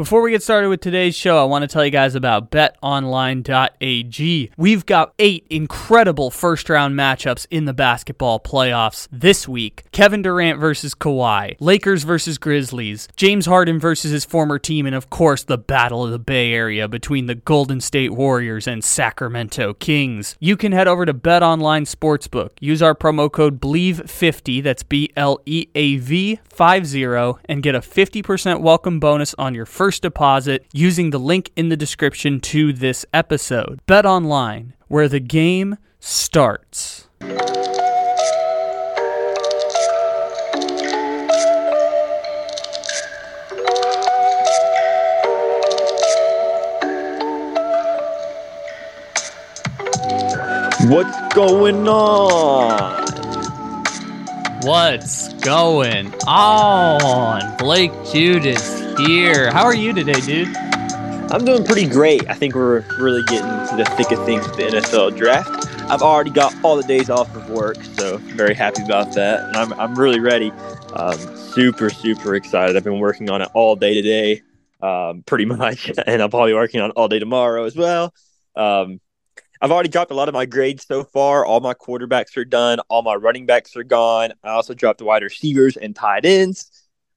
Before we get started with today's show, I want to tell you guys about betonline.ag. We've got eight incredible first round matchups in the basketball playoffs this week Kevin Durant versus Kawhi, Lakers versus Grizzlies, James Harden versus his former team, and of course, the Battle of the Bay Area between the Golden State Warriors and Sacramento Kings. You can head over to BetOnline Sportsbook, use our promo code BLEAV50, that's B L E A V 50, and get a 50% welcome bonus on your first first deposit using the link in the description to this episode. Bet online, where the game starts. What's going on? What's going on? Blake Judas here. How are you today, dude? I'm doing pretty great. I think we're really getting to the thick of things with the NFL draft. I've already got all the days off of work, so very happy about that. And I'm, I'm really ready. Um, super, super excited. I've been working on it all day today, um, pretty much. And I'll probably be working on it all day tomorrow as well. Um, I've already dropped a lot of my grades so far. All my quarterbacks are done. All my running backs are gone. I also dropped the wide receivers and tight ends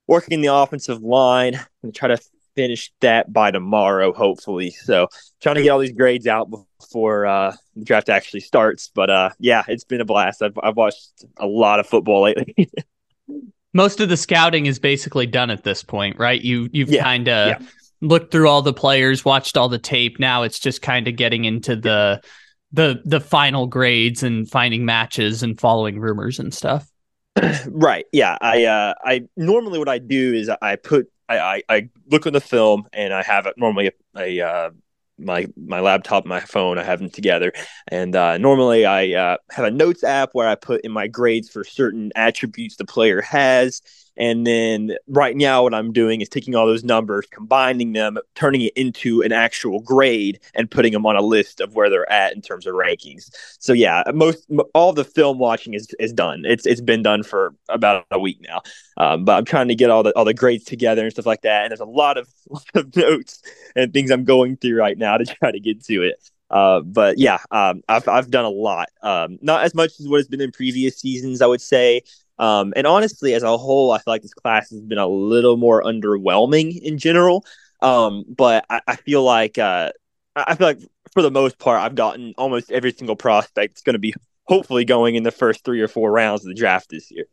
working the offensive line and try to finish that by tomorrow, hopefully. So trying to get all these grades out before uh, the draft actually starts. But uh, yeah, it's been a blast. I've, I've watched a lot of football lately. Most of the scouting is basically done at this point, right? You you've yeah, kind of yeah. Looked through all the players, watched all the tape. Now it's just kind of getting into the the the final grades and finding matches and following rumors and stuff. right. Yeah. I uh I normally what I do is I put I I, I look at the film and I have it normally a, a uh, my my laptop, my phone, I have them together. And uh, normally I uh, have a notes app where I put in my grades for certain attributes the player has and then right now, what I'm doing is taking all those numbers, combining them, turning it into an actual grade, and putting them on a list of where they're at in terms of rankings. So yeah, most all the film watching is, is done. It's it's been done for about a week now. Um, but I'm trying to get all the all the grades together and stuff like that. And there's a lot of, lot of notes and things I'm going through right now to try to get to it. Uh, but yeah, um, I've I've done a lot. Um, not as much as what has been in previous seasons, I would say. Um, and honestly, as a whole, I feel like this class has been a little more underwhelming in general. Um, but I, I, feel like uh, I feel like for the most part, I've gotten almost every single prospect that's going to be hopefully going in the first three or four rounds of the draft this year.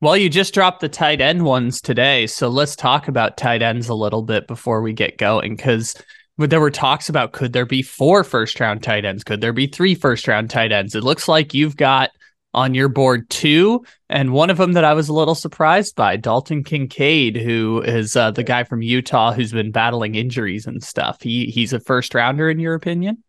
Well, you just dropped the tight end ones today, so let's talk about tight ends a little bit before we get going because there were talks about could there be four first round tight ends? Could there be three first round tight ends? It looks like you've got on your board too. And one of them that I was a little surprised by, Dalton Kincaid, who is uh, the guy from Utah who's been battling injuries and stuff. He he's a first rounder in your opinion?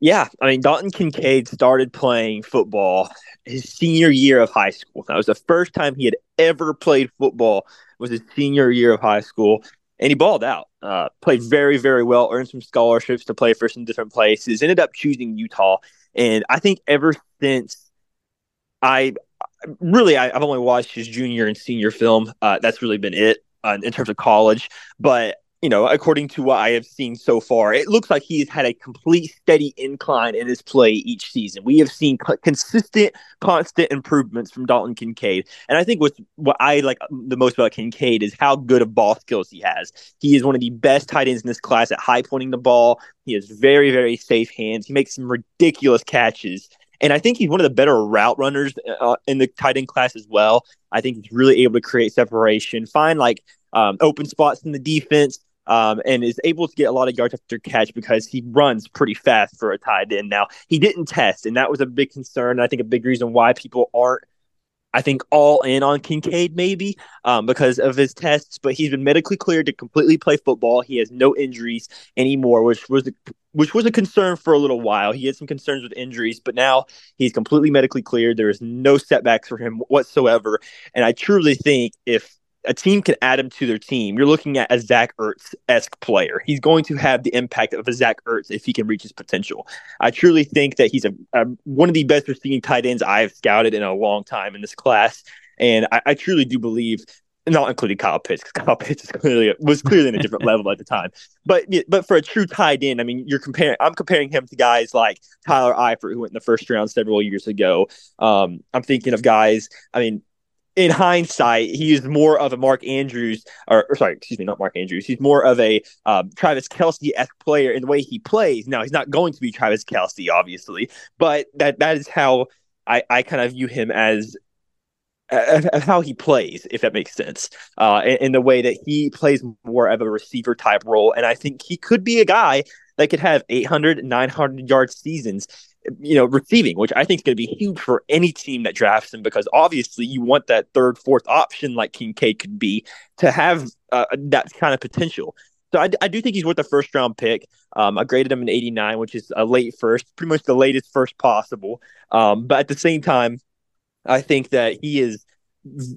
Yeah, I mean Dalton Kincaid started playing football his senior year of high school. That was the first time he had ever played football. Was his senior year of high school, and he balled out. Uh, played very very well. Earned some scholarships to play for some different places. Ended up choosing Utah, and I think ever since I really I, have only watched his junior and senior film. Uh, that's really been it uh, in terms of college. But you know, according to what I have seen so far, it looks like he has had a complete steady incline in his play each season. We have seen consistent, constant improvements from Dalton Kincaid. And I think what's, what I like the most about Kincaid is how good of ball skills he has. He is one of the best tight ends in this class at high pointing the ball. He has very, very safe hands. He makes some ridiculous catches. And I think he's one of the better route runners uh, in the tight end class as well. I think he's really able to create separation, find like um, open spots in the defense, um, and is able to get a lot of yards after catch because he runs pretty fast for a tight end. Now, he didn't test, and that was a big concern. I think a big reason why people aren't I think all in on Kincaid maybe um, because of his tests, but he's been medically cleared to completely play football. He has no injuries anymore, which was which was a concern for a little while. He had some concerns with injuries, but now he's completely medically cleared. There is no setbacks for him whatsoever, and I truly think if a team can add him to their team, you're looking at a Zach Ertz esque player. He's going to have the impact of a Zach Ertz if he can reach his potential. I truly think that he's a, a one of the best receiving tight ends I've scouted in a long time in this class, and I, I truly do believe. Not including Kyle Pitts, because Kyle Pitts is clearly was clearly in a different level at the time. But but for a true tight end, I mean, you're comparing. I'm comparing him to guys like Tyler Eifert, who went in the first round several years ago. Um, I'm thinking of guys. I mean, in hindsight, he is more of a Mark Andrews, or, or sorry, excuse me, not Mark Andrews. He's more of a um, Travis Kelce esque player in the way he plays. Now, he's not going to be Travis Kelce, obviously, but that that is how I, I kind of view him as of how he plays, if that makes sense, uh, in, in, the way that he plays more of a receiver type role. And I think he could be a guy that could have 800, 900 yard seasons you know, receiving, which I think is going to be huge for any team that drafts him because obviously you want that third, fourth option like Kincaid could be to have uh, that kind of potential. So I, I do think he's worth a first round pick. Um, I graded him in 89, which is a late first, pretty much the latest first possible. Um, but at the same time, I think that he is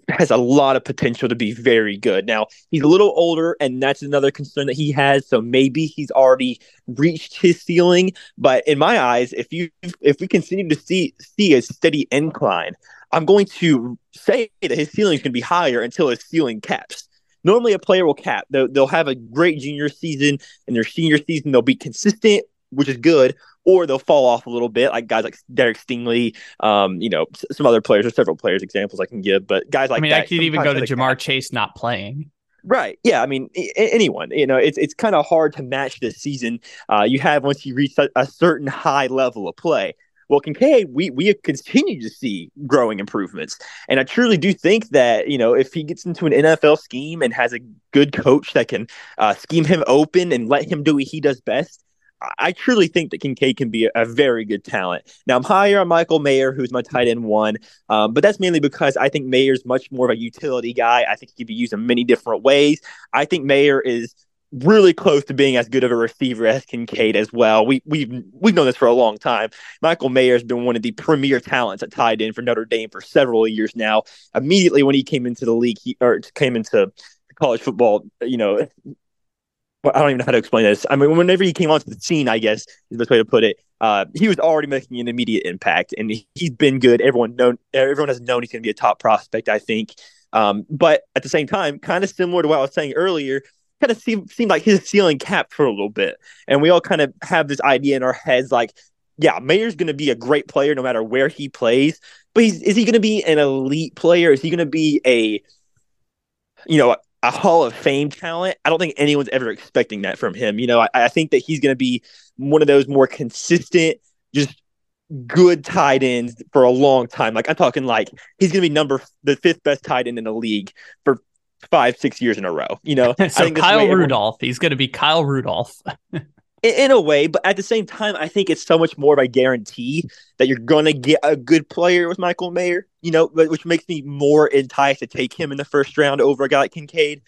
has a lot of potential to be very good. Now, he's a little older, and that's another concern that he has. So maybe he's already reached his ceiling. But in my eyes, if you if we continue to see see a steady incline, I'm going to say that his ceiling is going to be higher until his ceiling caps. Normally, a player will cap. They'll, they'll have a great junior season, and their senior season they'll be consistent, which is good, or they'll fall off a little bit, like guys like Derek Stingley, um, you know, some other players. or several players examples I can give, but guys like I mean, that, I could even go to Ja'Marr Chase not playing. Right. Yeah. I mean, I- anyone. You know, it's it's kind of hard to match this season. Uh, you have once you reach a, a certain high level of play. Well, Kincaid, we we continue to see growing improvements, and I truly do think that you know if he gets into an NFL scheme and has a good coach that can uh, scheme him open and let him do what he does best, I truly think that Kincaid can be a, a, very good talent. Now, I'm higher on Michael Mayer, who's my tight end one, um, but that's mainly because I think Mayer's much more of a utility guy. I think he could be used in many different ways. I think Mayer is really close to being as good of a receiver as Kincaid as well. We we've we've known this for a long time. Michael Mayer has been one of the premier talents at tight end for Notre Dame for several years now. Immediately when he came into the league, he or came into college football, you know, I don't even know how to explain this. I mean, whenever he came onto the scene, I guess is the best way to put it. Uh, he was already making an immediate impact, and he's been good. Everyone known, everyone has known he's going to be a top prospect. I think, um, but at the same time, kind of similar to what I was saying earlier, kind of seemed seemed like his ceiling capped for a little bit, and we all kind of have this idea in our heads, like, yeah, Mayer's going to be a great player no matter where he plays, but is he going to be an elite player? Is he going to be a you know, a Hall of Fame talent. I don't think anyone's ever expecting that from him. You know, I, I think that he's going to be one of those more consistent, just good tight ends for a long time. Like I'm talking like he's going to be number the fifth best tight end in the league for five, six years in a row. You know, so Kyle Rudolph, everyone... he's going to be Kyle Rudolph. in, a way, but at the same time, I think it's so much more of a guarantee that you're to get a good player with Michael Mayer, you know, which makes me more enticed to take him in the first round over a guy like Kincaid.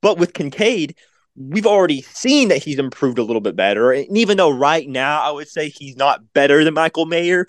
But with Kincaid, we've already seen that he's improved a little bit better. And even though right now I would say he's not better than Michael Mayer,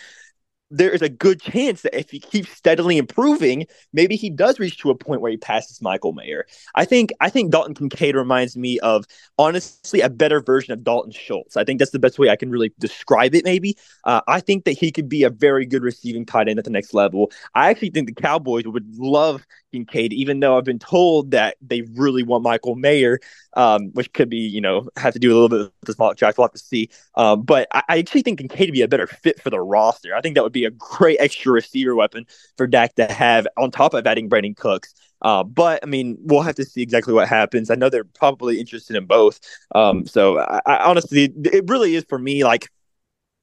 there is a good chance that if he keeps steadily improving, maybe he does reach to a point where he passes Michael Mayer. I think I think Dalton Kincaid reminds me of honestly a better version of Dalton Schultz. I think that's the best way I can really describe it. Maybe uh, I think that he could be a very good receiving tight end at the next level. I actually think the Cowboys would love Kincaid, even though I've been told that they really want Michael Mayer, um, which could be, you know, have to do a little bit with this small draft. We'll have to see. Um, but I, I, actually think Kincaid would be a better fit for the roster. I think that would be a great extra receiver weapon for Dak to have on top of adding Brandin Cooks. Uh, but I mean, we'll have to see exactly what happens. I know they're probably interested in both. Um, so I, I honestly, it really is for me like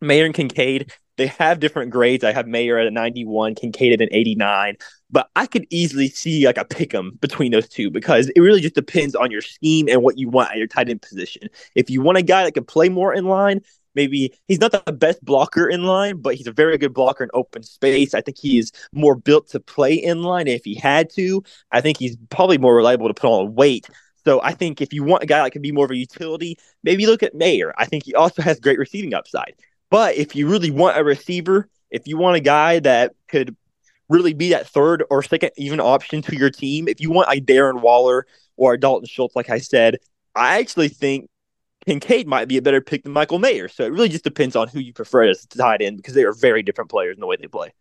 Mayer and Kincaid they have different grades. I have Mayer at a 91, Kincaid at an 89, but I could easily see like a pick 'em between those two because it really just depends on your scheme and what you want at your tight end position. If you want a guy that can play more in line, maybe he's not the best blocker in line, but he's a very good blocker in open space. I think he is more built to play in line if he had to. I think he's probably more reliable to put on weight. So I think if you want a guy that can be more of a utility, maybe look at Mayer. I think he also has great receiving upside. But if you really want a receiver, if you want a guy that could really be that third or second even option to your team, if you want a Darren Waller or a Dalton Schultz, like I said, I actually think Kincaid might be a better pick than Michael Mayer. So it really just depends on who you prefer as tight end because they are very different players in the way they play.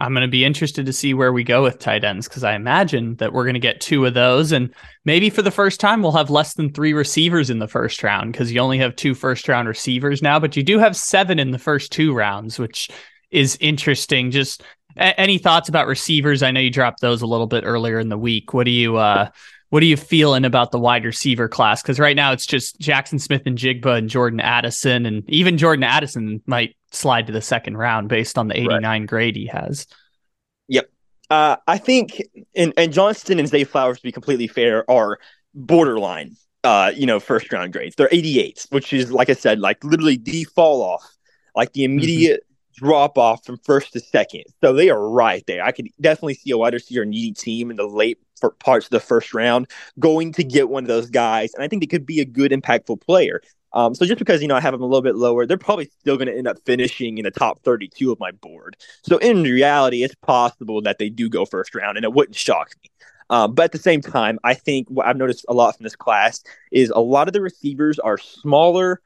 I'm going to be interested to see where we go with tight ends because I imagine that we're going to get two of those. And maybe for the first time, we'll have less than three receivers in the first round because you only have two first round receivers now, but you do have seven in the first two rounds, which is interesting. Just a- any thoughts about receivers? I know you dropped those a little bit earlier in the week. What do you, uh, what are you feeling about the wide receiver class? Because right now it's just Jackson Smith-Njigba and Jordan Addison, and even Jordan Addison might slide to the second round based on the 89 right. grade he has. Yep. Uh, I think, and, and Johnston and Zay Flowers, to be completely fair, are borderline, uh, you know, first round grades. They're 88s, which is, like I said, like literally the fall off, like the mm-hmm. immediate. Drop off from first to second. So they are right there. I could definitely see a wide receiver needy team in the late parts of the first round going to get one of those guys. And I think they could be a good, impactful player. Um, so just because you know I have them a little bit lower, they're probably still going to end up finishing in the top 32 of my board. So in reality, it's possible that they do go first round, and it wouldn't shock me. Um, but at the same time, I think what I've noticed a lot from this class is a lot of the receivers are smaller,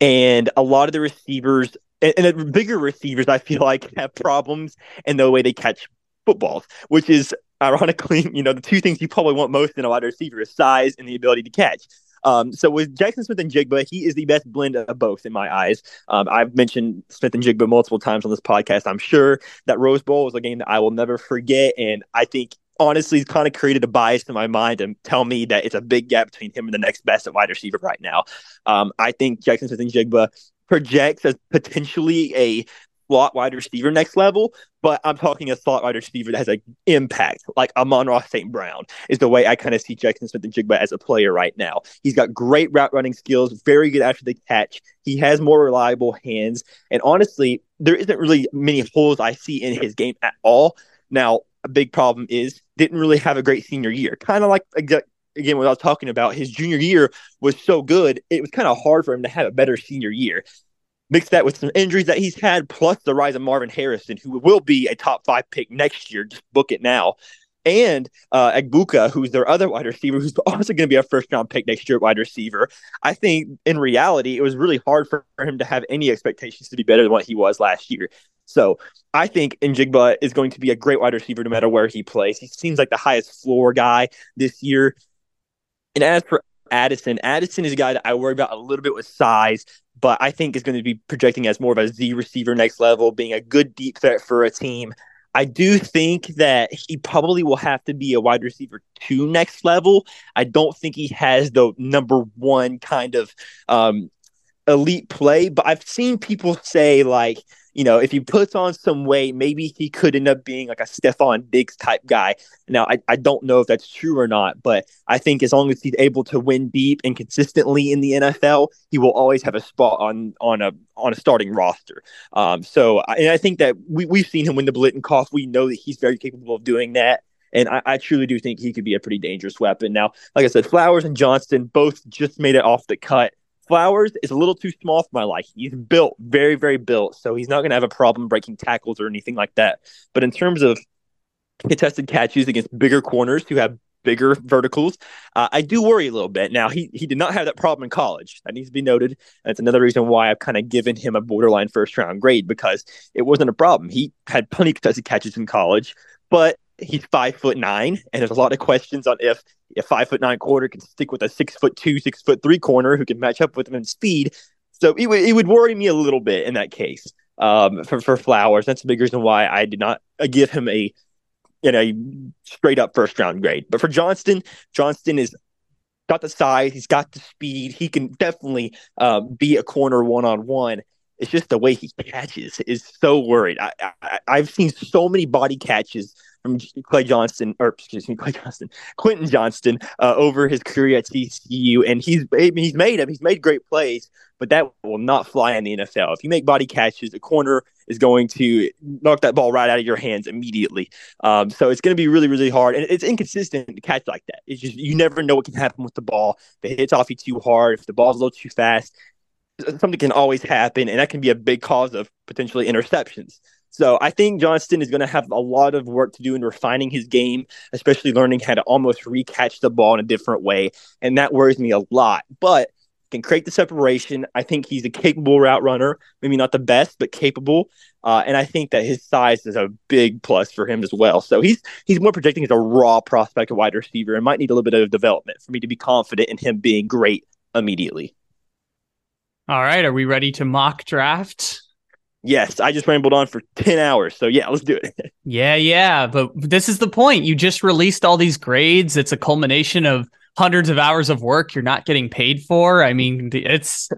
and a lot of the receivers and, and bigger receivers I feel like have problems in the way they catch footballs, which is ironically, you know, the two things you probably want most in a wide receiver is size and the ability to catch. Um, so with Jackson Smith-Njigba, he is the best blend of both in my eyes. Um, I've mentioned Smith-Njigba multiple times on this podcast. I'm sure that Rose Bowl was a game that I will never forget, and I think honestly it's kind of created a bias in my mind and tell me that it's a big gap between him and the next best at wide receiver right now. Um, I think Jackson Smith-Njigba projects as potentially a slot wide receiver next level, but I'm talking a slot wide receiver that has an impact, like Amon-Ra St. Brown is the way I kind of see Jackson Smith-Njigba as a player right now. He's got great route running skills, very good after the catch. He has more reliable hands. And honestly, there isn't really many holes I see in his game at all. Now, a big problem is didn't really have a great senior year. Kind of like again what I was talking about, his junior year was so good, it was kind of hard for him to have a better senior year. Mix that with some injuries that he's had, plus the rise of Marvin Harrison, who will be a top five pick next year. Just book it now. And uh, who's their other wide receiver, who's also going to be a first round pick next year at wide receiver. I think in reality, it was really hard for, for him to have any expectations to be better than what he was last year. So I think Njigba is going to be a great wide receiver no matter where he plays. He seems like the highest floor guy this year. And as for Addison, Addison is a guy that I worry about a little bit with size but I think is going to be projecting as more of a Z receiver next level, being a good deep threat for a team. I do think that he probably will have to be a wide receiver two next level. I don't think he has the number one kind of um, elite play, but I've seen people say like you know, if he puts on some weight, maybe he could end up being like a Stefon Diggs type guy. Now, I, I don't know if that's true or not, but I think as long as he's able to win deep and consistently in the NFL, he will always have a spot on on a on a starting roster. Um, so, and I think that we we've seen him win the Biletnikoff. We know that he's very capable of doing that. And I, I, truly do think he could be a pretty dangerous weapon. Now, like I said, Flowers and Johnston both just made it off the cut. Flowers is a little too small for my liking. He's built, very, very built, so he's not going to have a problem breaking tackles or anything like that. But in terms of contested catches against bigger corners who have bigger verticals, uh, I do worry a little bit. Now, he he did not have that problem in college. That needs to be noted. That's another reason why I've kind of given him a borderline first round grade because it wasn't a problem. He had plenty of contested catches in college, but he's five foot nine, and there's a lot of questions on if a five foot nine quarter can stick with a six foot two, six foot three corner who can match up with him in speed. So it, w- it would worry me a little bit in that case um, for for Flowers. That's the big reason why I did not uh, give him a you know straight up first round grade. But for Johnston, Johnston is got the size, he's got the speed, he can definitely uh, be a corner one on one. It's just the way he catches is so worried. I, I, I've seen so many body catches from Clay Johnston, or excuse me, Clay Johnston, Quentin Johnston, uh, over his career at TCU, and he's he's made him. He's made great plays, but that will not fly in the NFL. If you make body catches, a corner is going to knock that ball right out of your hands immediately. Um, so it's going to be really, really hard, and it's inconsistent to catch like that. It's just you never know what can happen with the ball. If it hits off you too hard, if the ball's a little too fast, something can always happen, and that can be a big cause of potentially interceptions. So I think Johnston is going to have a lot of work to do in refining his game, especially learning how to almost recatch the ball in a different way, and that worries me a lot. But can create the separation. I think he's a capable route runner, maybe not the best, but capable. Uh, and I think that his size is a big plus for him as well. So he's he's more projecting as a raw prospect, a wide receiver, and might need a little bit of development for me to be confident in him being great immediately. All right, are we ready to mock draft? Yes, I just rambled on for 10 hours. So, yeah, let's do it. yeah, yeah. But this is the point. You just released all these grades. It's a culmination of hundreds of hours of work you're not getting paid for. I mean, it's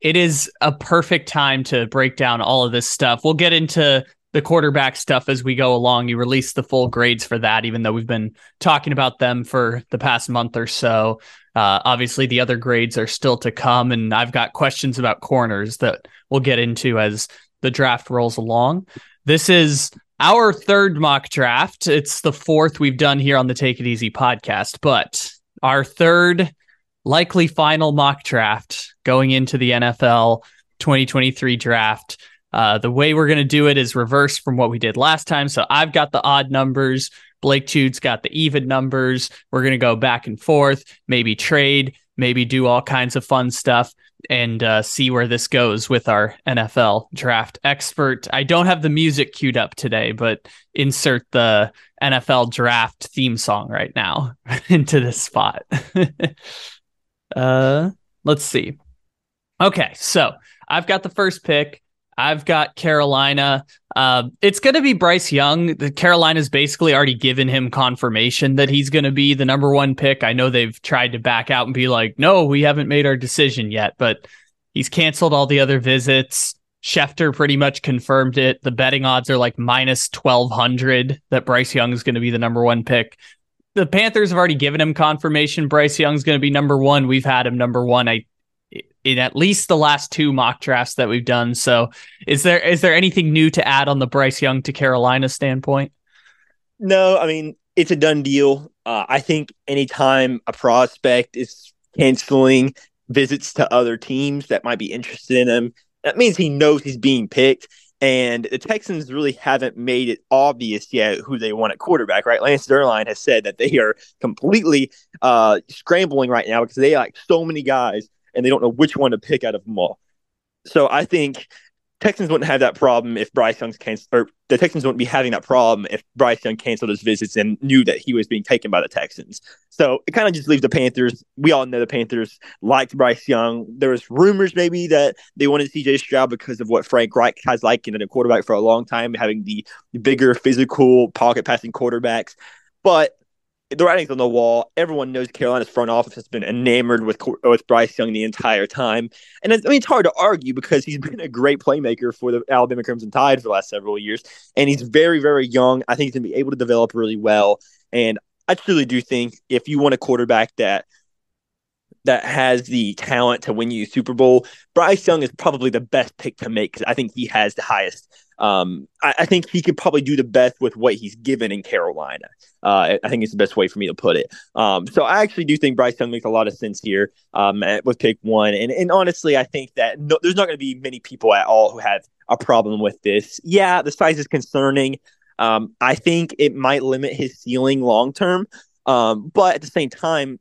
it is a perfect time to break down all of this stuff. We'll get into the quarterback stuff as we go along. You release the full grades for that, even though we've been talking about them for the past month or so. Uh, obviously, the other grades are still to come, and I've got questions about corners that we'll get into as the draft rolls along. This is our third mock draft. It's the fourth we've done here on the Take It Easy podcast, but our third likely final mock draft going into the NFL 2023 draft. Uh, the way we're going to do it is reverse from what we did last time. So I've got the odd numbers. Blake Jude's got the even numbers. We're going to go back and forth, maybe trade, maybe do all kinds of fun stuff and uh, see where this goes with our NFL draft expert. I don't have the music queued up today, but insert the NFL draft theme song right now into this spot. uh, let's see. Okay, so I've got the first pick. I've got Carolina. Uh, it's going to be Bryce Young. The Carolina's basically already given him confirmation that he's going to be the number one pick. I know they've tried to back out and be like, no, we haven't made our decision yet, but he's canceled all the other visits. Schefter pretty much confirmed it. The betting odds are like minus 1200 that Bryce Young is going to be the number one pick. The Panthers have already given him confirmation Bryce Young's going to be number one. We've had him number one. I in at least the last two mock drafts that we've done. So, is there is there anything new to add on the Bryce Young to Carolina standpoint? No, I mean it's a done deal. Uh, I think anytime a prospect is canceling visits to other teams that might be interested in him, that means he knows he's being picked. And the Texans really haven't made it obvious yet who they want at quarterback, right? Lance Zierlein has said that they are completely uh, scrambling right now because they like so many guys and they don't know which one to pick out of them all. So I think Texans wouldn't have that problem if Bryce Young's canceled, or the Texans wouldn't be having that problem if Bryce Young canceled his visits and knew that he was being taken by the Texans. So it kind of just leaves the Panthers. We all know the Panthers liked Bryce Young. There was rumors maybe that they wanted CJ Stroud because of what Frank Reich has like in a quarterback for a long time, having the bigger physical pocket passing quarterbacks. But the writing's on the wall. Everyone knows Carolina's front office has been enamored with with Bryce Young the entire time, and I mean it's hard to argue because he's been a great playmaker for the Alabama Crimson Tide for the last several years, and he's very very young. I think he's gonna be able to develop really well, and I truly do think if you want a quarterback that that has the talent to win you Super Bowl, Bryce Young is probably the best pick to make because I think he has the highest. Um, I, I, think he could probably do the best with what he's given in Carolina. Uh, I think it's the best way for me to put it. Um, so I actually do think Bryce Young makes a lot of sense here um, with pick one. And, and honestly, I think that no, there's not going to be many people at all who have a problem with this. Yeah, the size is concerning. Um, I think it might limit his ceiling long term. Um, but at the same time,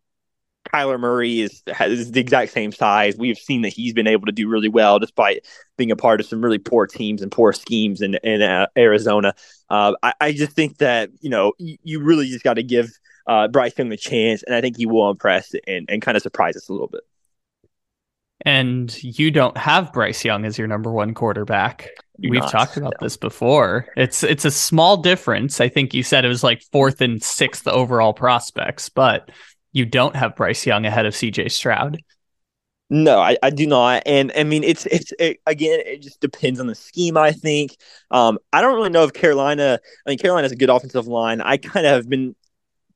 Kyler Murray is has the exact same size. We've seen that he's been able to do really well despite being a part of some really poor teams and poor schemes in in uh, Arizona. Uh, I, I, just think that you know you, you really just got to give uh, Bryce Young the chance, and I think he will impress and and kind of surprise us a little bit. And you don't have Bryce Young as your number one quarterback. Do We've not, talked about no. this before. It's it's a small difference. I think you said it was like fourth and sixth overall prospects, but you don't have Bryce Young ahead of CJ Stroud. No, I, I do not. And I mean, it's it's it, again, it just depends on the scheme. I think. Um, I don't really know if Carolina. I mean, Carolina has a good offensive line. I kind of have been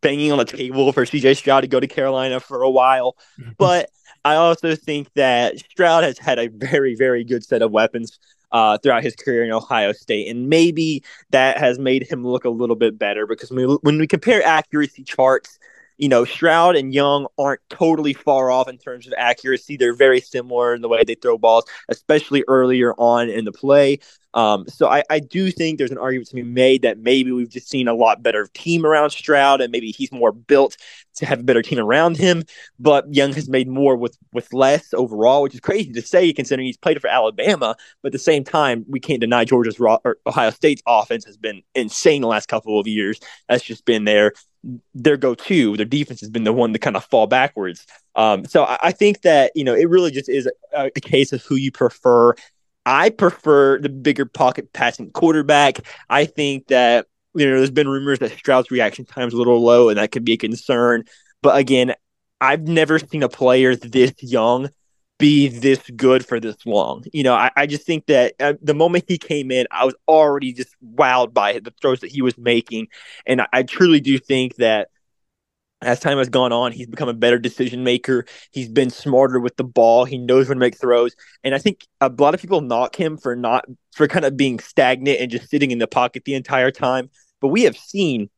banging on the table for CJ Stroud to go to Carolina for a while, but I also think that Stroud has had a very very good set of weapons uh, throughout his career in Ohio State, and maybe that has made him look a little bit better because when we, when we compare accuracy charts you know, Stroud and Young aren't totally far off in terms of accuracy. They're very similar in the way they throw balls, especially earlier on in the play. Um, so I, I do think there's an argument to be made that maybe we've just seen a lot better team around Stroud, and maybe he's more built to have a better team around him. But Young has made more with with less overall, which is crazy to say considering he's played for Alabama. But at the same time, we can't deny Georgia's or Ohio State's offense has been insane the last couple of years. That's just been their their go-to. Their defense has been the one to kind of fall backwards. Um, so I, I, think that you know it really just is a, a case of who you prefer I prefer the bigger pocket passing quarterback. I think that you know there's been rumors that Stroud's reaction time is a little low, and that could be a concern. But again, I've never seen a player this young be this good for this long. You know, I, I just think that uh, the moment he came in, I was already just wowed by the throws that he was making, and I, I truly do think that as time has gone on, he's become a better decision maker. He's been smarter with the ball. He knows when to make throws. And I think a lot of people knock him for not for kind of being stagnant and just sitting in the pocket the entire time. But we have seen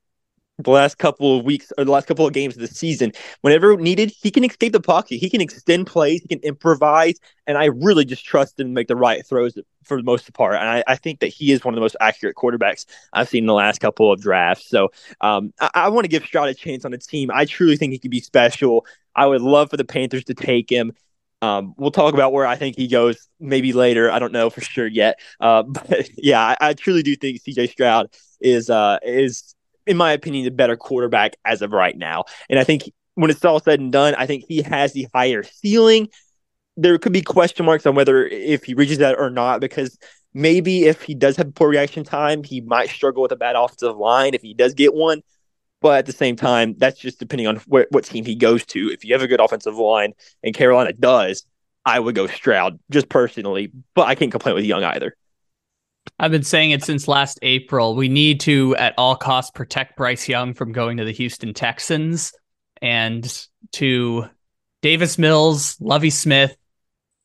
the last couple of weeks or the last couple of games of the season. Whenever needed, he can escape the pocket. He can extend plays. He can improvise. And I really just trust him to make the right throws for the most part. And I, I think that he is one of the most accurate quarterbacks I've seen in the last couple of drafts. So um, I, I want to give Stroud a chance on the team. I truly think he could be special. I would love for the Panthers to take him. Um, we'll talk about where I think he goes maybe later. I don't know for sure yet. Uh, but yeah, I, I, truly do think CJ Stroud is uh, is in my opinion, the better quarterback as of right now. And I think when it's all said and done, I think he has the higher ceiling. There could be question marks on whether if he reaches that or not, because maybe if he does have poor reaction time, he might struggle with a bad offensive line if he does get one. But at the same time, that's just depending on wh- what team he goes to. If you have a good offensive line, and Carolina does, I would go Stroud just personally. But I can't complain with Young either. I've been saying it since last April. We need to, at all costs, protect Bryce Young from going to the Houston Texans. And to Davis Mills, Lovie Smith,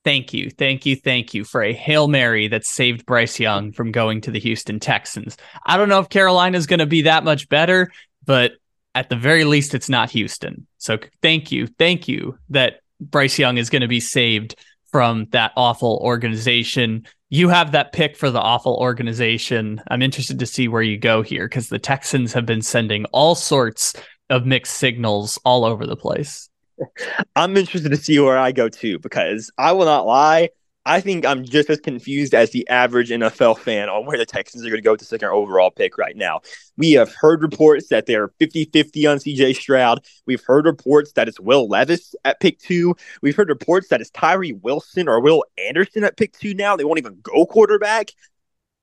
thank you, thank you, thank you for a Hail Mary that saved Bryce Young from going to the Houston Texans. I don't know if Carolina's going to be that much better, but at the very least, it's not Houston. So thank you, thank you that Bryce Young is going to be saved from that awful organization you have that pick for the awful organization. I'm interested to see where you go here because the Texans have been sending all sorts of mixed signals all over the place. I'm interested to see where I go too because I will not lie. I think I'm just as confused as the average NFL fan on where the Texans are going to go with the second overall pick right now. We have heard reports that they're 50 50 on CJ Stroud. We've heard reports that it's Will Levis at pick two. We've heard reports that it's Tyree Wilson or Will Anderson at pick two now. They won't even go quarterback.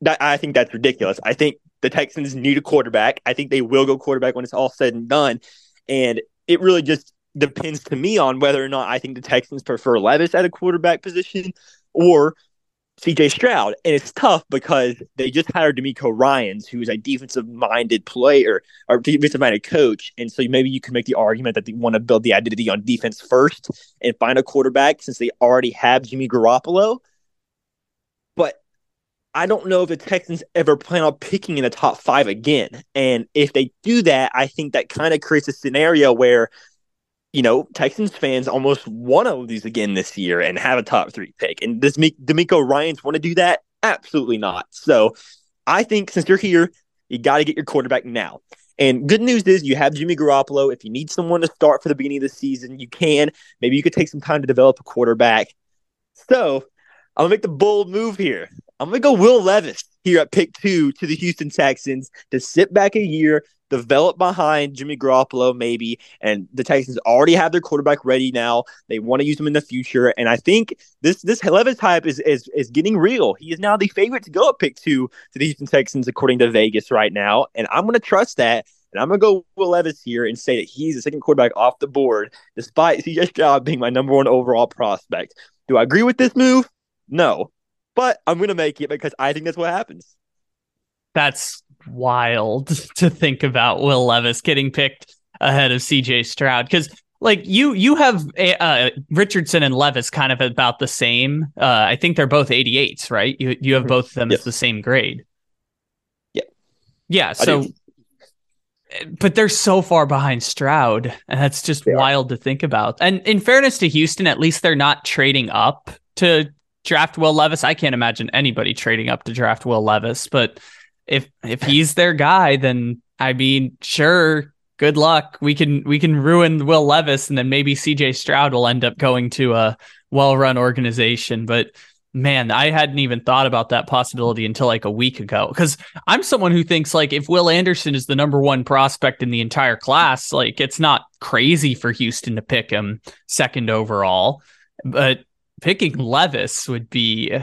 That, I think that's ridiculous. I think the Texans need a quarterback. I think they will go quarterback when it's all said and done. And it really just depends to me on whether or not I think the Texans prefer Levis at a quarterback position or CJ Stroud. And it's tough because they just hired DeMeco Ryans, who is a defensive minded player or defensive minded coach. And so maybe you can make the argument that they want to build the identity on defense first and find a quarterback since they already have Jimmy Garoppolo. But I don't know if the Texans ever plan on picking in the top five again. And if they do that, I think that kind of creates a scenario where you know, Texans fans almost want to lose again this year and have a top three pick. And does DeMeco Ryans want to do that? Absolutely not. So I think since you're here, you got to get your quarterback now. And good news is you have Jimmy Garoppolo. If you need someone to start for the beginning of the season, you can. Maybe you could take some time to develop a quarterback. So I'm gonna make the bold move here. I'm gonna go Will Levis here at pick two to the Houston Texans to sit back a year, develop behind Jimmy Garoppolo, maybe. And the Texans already have their quarterback ready now. They want to use him in the future. And I think this this Levis hype is, is is getting real. He is now the favorite to go at pick two to the Houston Texans, according to Vegas right now. And I'm going to trust that. And I'm going to go Will Levis here and say that he's the second quarterback off the board, despite CJ Stroud being my number one overall prospect. Do I agree with this move? No. But I'm going to make it because I think that's what happens. That's wild to think about Will Levis getting picked ahead of CJ Stroud because like you you have uh, Richardson and Levis kind of about the same. Uh, I think they're both 88s, right? You you have mm-hmm. both of them yes. as the same grade. Yeah. Yeah, so but they're so far behind Stroud, and that's just they wild are. to think about. And in fairness to Houston, at least they're not trading up to draft Will Levis. I can't imagine anybody trading up to draft Will Levis, but if if he's their guy, then I mean, sure, good luck. We can we can ruin Will Levis, and then maybe CJ Stroud will end up going to a well-run organization. But man, I hadn't even thought about that possibility until like a week ago. Because I'm someone who thinks like if Will Anderson is the number one prospect in the entire class, like it's not crazy for Houston to pick him second overall. But picking Levis would be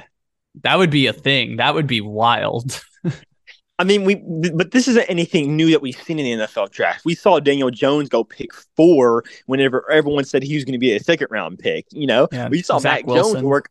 that would be a thing. That would be wild. I mean, we but this isn't anything new that we've seen in the NFL draft. We saw Daniel Jones go pick four whenever everyone said he was going to be a second round pick. You know, yeah. we saw Zach Mac Wilson. Jones work.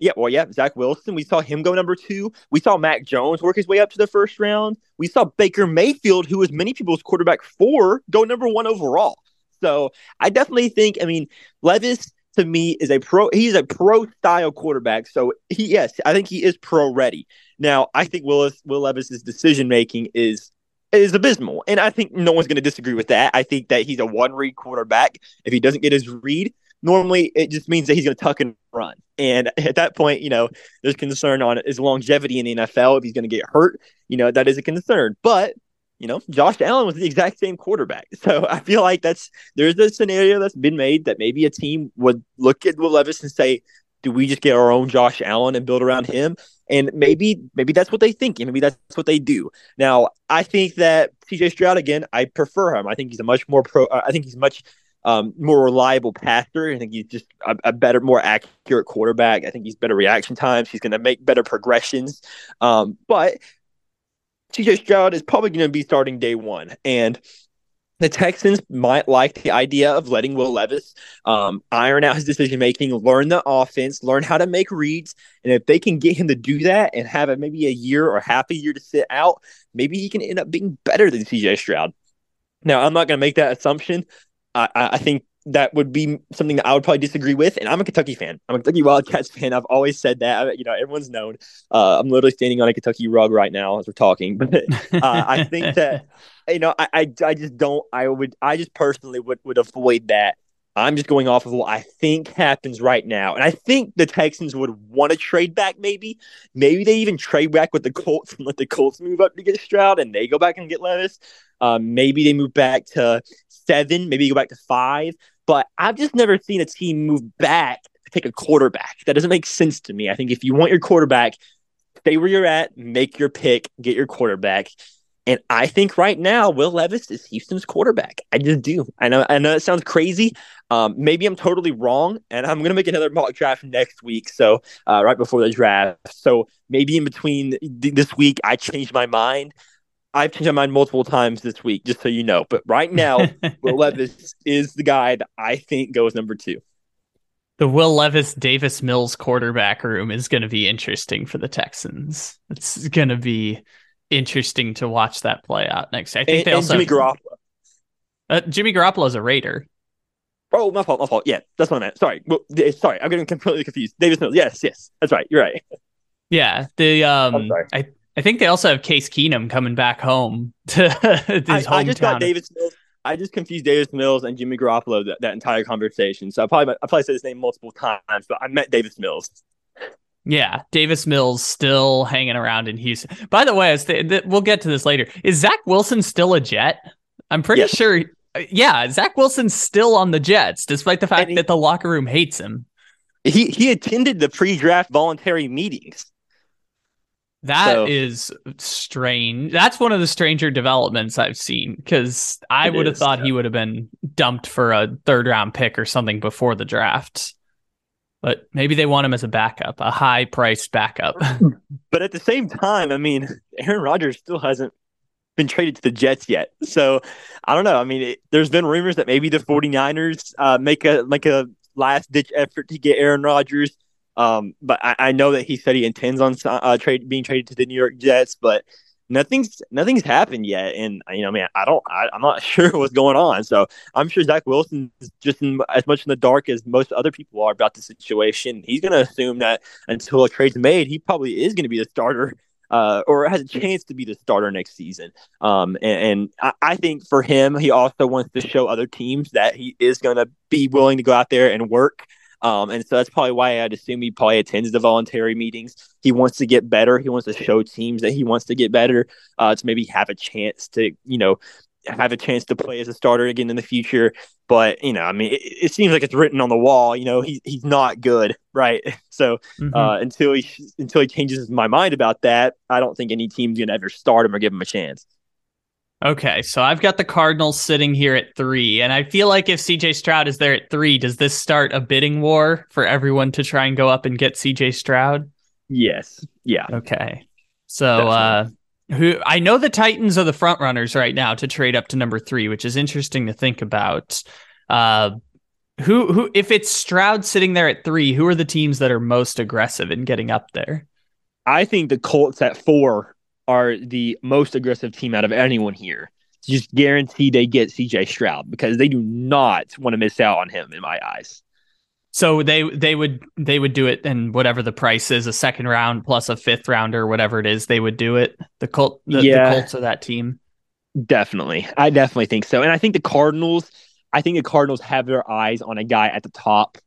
Yeah, well, yeah, Zach Wilson. We saw him go number two. We saw Mac Jones work his way up to the first round. We saw Baker Mayfield, who was many people's quarterback four, go number one overall. So I definitely think, I mean, Levis to me is a pro. He's a pro style quarterback. So he, yes, I think he is pro ready. Now, I think Willis Will Levis's decision making is is abysmal, and I think no one's going to disagree with that. I think that he's a one read quarterback. If he doesn't get his read, normally it just means that he's going to tuck and run. And at that point, you know, there's concern on his longevity in the NFL. If he's going to get hurt, you know, that is a concern. But you know, Josh Allen was the exact same quarterback. So I feel like that's there's a scenario that's been made that maybe a team would look at Will Levis and say, do we just get our own Josh Allen and build around him? And maybe maybe that's what they think, and maybe that's what they do. Now, I think that CJ Stroud again, I prefer him. I think he's a much more pro. Uh, I think he's much um, more reliable passer. I think he's just a, a, better, more accurate quarterback. I think he's better reaction times. He's going to make better progressions. Um, but CJ Stroud is probably going to be starting day one, and the Texans might like the idea of letting Will Levis um, iron out his decision making, learn the offense, learn how to make reads, and if they can get him to do that and have a, maybe a year or half a year to sit out, maybe he can end up being better than CJ Stroud. Now, I'm not going to make that assumption. I, I think that would be something that I would probably disagree with. And I'm a Kentucky fan. I'm a Kentucky Wildcats fan. I've always said that. You know, everyone's known. Uh, I'm literally standing on a Kentucky rug right now as we're talking. But uh, I think that you know, I, I, I just don't. I would. I just personally would would avoid that. I'm just going off of what I think happens right now. And I think the Texans would want to trade back, maybe. Maybe they even trade back with the Colts and let the Colts move up to get Stroud and they go back and get Levis. Um, maybe they move back to seven, maybe go back to five. But I've just never seen a team move back to pick a quarterback. That doesn't make sense to me. I think if you want your quarterback, stay where you're at, make your pick, get your quarterback. And I think right now, Will Levis is Houston's quarterback. I just do. I know. I know it sounds crazy. Um, maybe I'm totally wrong, and I'm gonna make another mock draft next week. So uh, right before the draft. So maybe in between th- this week, I change my mind. I've changed my mind multiple times this week, just so you know. But right now, Will Levis is the guy that I think goes number two. The Will Levis Davis Mills quarterback room is going to be interesting for the Texans. It's going to be interesting to watch that play out next. I think and, they also Jimmy Garoppolo. Uh, Jimmy Garoppolo is a Raider. Oh, my fault, my fault. Yeah, that's what I meant. Sorry, well, sorry, I'm getting completely confused. Davis Mills. Yes, yes, that's right. You're right. Yeah, the um, I I think they also have Case Keenum coming back home to his I, I just got Davis Mills. I just confused Davis Mills and Jimmy Garoppolo that, that entire conversation. So I probably I probably said his name multiple times, but I met Davis Mills. Yeah, Davis Mills still hanging around in Houston. By the way, we'll get to this later. Is Zach Wilson still a Jet? I'm pretty yes. sure. Uh, yeah, Zach Wilson's still on the Jets, despite the fact he, that the locker room hates him. He he attended the pre-draft voluntary meetings. That so, is strange. That's one of the stranger developments I've seen because I would have thought yeah. he would have been dumped for a third round pick or something before the draft but maybe they want him as a backup, a high priced backup. but at the same time, I mean, Aaron Rodgers still hasn't been traded to the Jets yet. So I don't know. I mean, it, there's been rumors that maybe the 49ers uh, make a make a last ditch effort to get Aaron Rodgers. Um, but I, I, know that he said he intends on uh, trade being traded to the New York Jets, but nothing's nothing's happened yet. And you know, I mean, I don't, I, am not sure what's going on. So I'm sure Zach Wilson is just in, as much in the dark as most other people are about the situation. He's going to assume that until a trade's made, he probably is going to be the starter uh, or has a chance to be the starter next season. Um, and, and I, I, think for him, he also wants to show other teams that he is going to be willing to go out there and work. Um, and so that's probably why I'd assume he probably attends the voluntary meetings. He wants to get better. He wants to show teams that he wants to get better uh, to maybe have a chance to, you know, have a chance to play as a starter again in the future. But you know, I mean, it, it seems like it's written on the wall. You know, he's he's not good, right? So mm-hmm. uh, until he until he changes my mind about that, I don't think any team's gonna ever start him or give him a chance. Okay, so I've got the Cardinals sitting here at three, and I feel like if CJ Stroud is there at three, does this start a bidding war for everyone to try and go up and get CJ Stroud? Yes. Yeah. Okay. So, uh, who I know the Titans are the front runners right now to trade up to number three, which is interesting to think about. Uh, who who if it's Stroud sitting there at three, who are the teams that are most aggressive in getting up there? I think the Colts at four are the most aggressive team out of anyone here. Just guarantee they get CJ Stroud because they do not want to miss out on him in my eyes. So they they would they would do it and whatever the price is, a second round plus a fifth rounder, or whatever it is, they would do it. The Colt the, yeah, the Colts are that team. Definitely. I definitely think so. And I think the Cardinals, I think the Cardinals have their eyes on a guy at the top.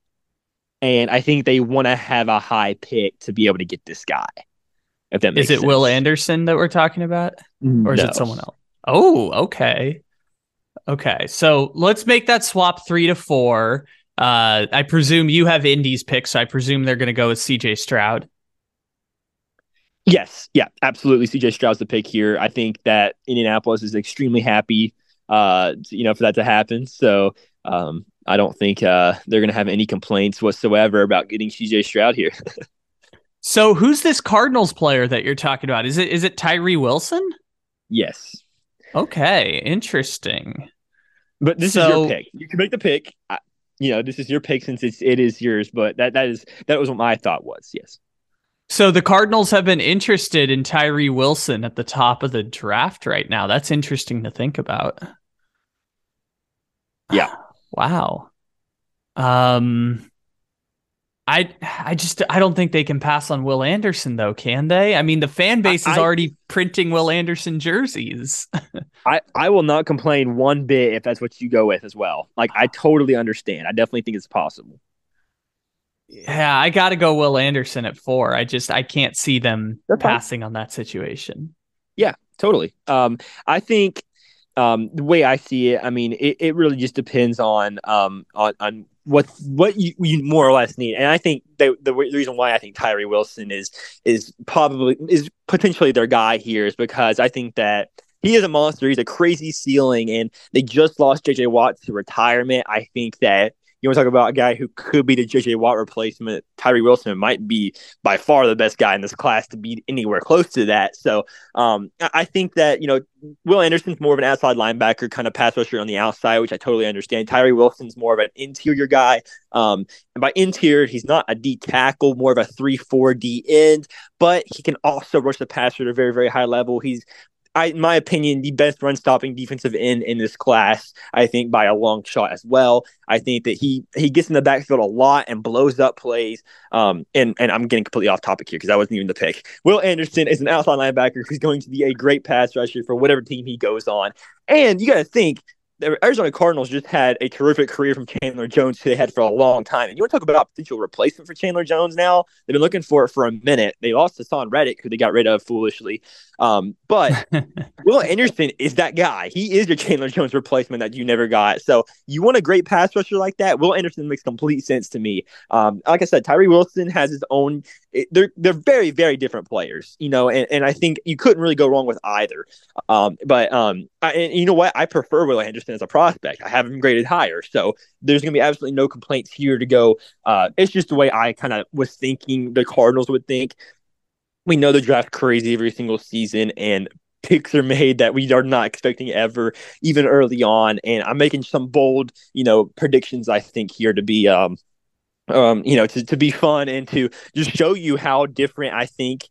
And I think they want to have a high pick to be able to get this guy. If that makes Is it sense. Will Anderson that we're talking about? Or is no. it someone else? Oh, okay. Okay. So let's make that swap three to four. Uh, I presume you have Indy's pick, so I presume they're going to go with CJ Stroud. Yes, yeah, absolutely. CJ Stroud's the pick here. I think that Indianapolis is extremely happy, uh, you know, for that to happen. So um, I don't think uh, they're going to have any complaints whatsoever about getting CJ Stroud here. so who's this Cardinals player that you're talking about? Is it is it Tyree Wilson? Yes. Okay, interesting. But this so, is your pick. You can make the pick you know, this is your pick since it's it is yours, but that that is that was what my thought was. Yes. So the Cardinals have been interested in Tyree Wilson at the top of the draft right now. That's interesting to think about. Yeah. wow. Um I I just I don't think they can pass on Will Anderson though, can they? I mean, the fan base is I, already printing Will Anderson jerseys. I I will not complain one bit if that's what you go with as well. Like I totally understand. I definitely think it's possible. Yeah, I got to go Will Anderson at 4. I just I can't see them passing on that situation. Yeah, totally. Um I think um the way I see it, I mean, it, it really just depends on um on on what what you, you more or less need. And I think they, the, the reason why I think Tyree Wilson is is probably is potentially their guy here is because I think that he is a monster. He's a crazy ceiling, and they just lost JJ Watt to retirement. I think that you want to talk about a guy who could be the JJ Watt replacement. Tyree Wilson might be by far the best guy in this class to be anywhere close to that. So um, I think that, you know, Will Anderson's more of an outside linebacker, kind of pass rusher on the outside, which I totally understand. Tyree Wilson's more of an interior guy. Um, and by interior, he's not a D tackle, more of a 3 4 D end, but he can also rush the passer at a very, very high level. He's I, in my opinion, the best run stopping defensive end in this class. I think by a long shot as well. I think that he he gets in the backfield a lot and blows up plays. Um, and and I'm getting completely off topic here because I wasn't even the pick. Will Anderson is an outside linebacker who's going to be a great pass rusher for whatever team he goes on. And you got to think the Arizona Cardinals just had a terrific career from Chandler Jones who they had for a long time. And you want to talk about potential replacement for Chandler Jones now? They've been looking for it for a minute. They lost to Haason Reddick, who they got rid of foolishly. Um, but Will Anderson is that guy. He is your Chandler Jones replacement that you never got. So you want a great pass rusher like that? Will Anderson makes complete sense to me. Um, like I said, Tyree Wilson has his own. It, they're they're very very different players, you know, and, and I think you couldn't really go wrong with either. Um, but um, I, and you know what? I prefer Will Anderson as a prospect. I have him graded higher, so there's going to be absolutely no complaints here to go. Uh, it's just the way I kind of was thinking the Cardinals would think we know the draft crazy every single season, and picks are made that we are not expecting ever, even early on. And I'm making some bold, you know, predictions. I think here to be, um, um, you know, to, to be fun and to just show you how different I think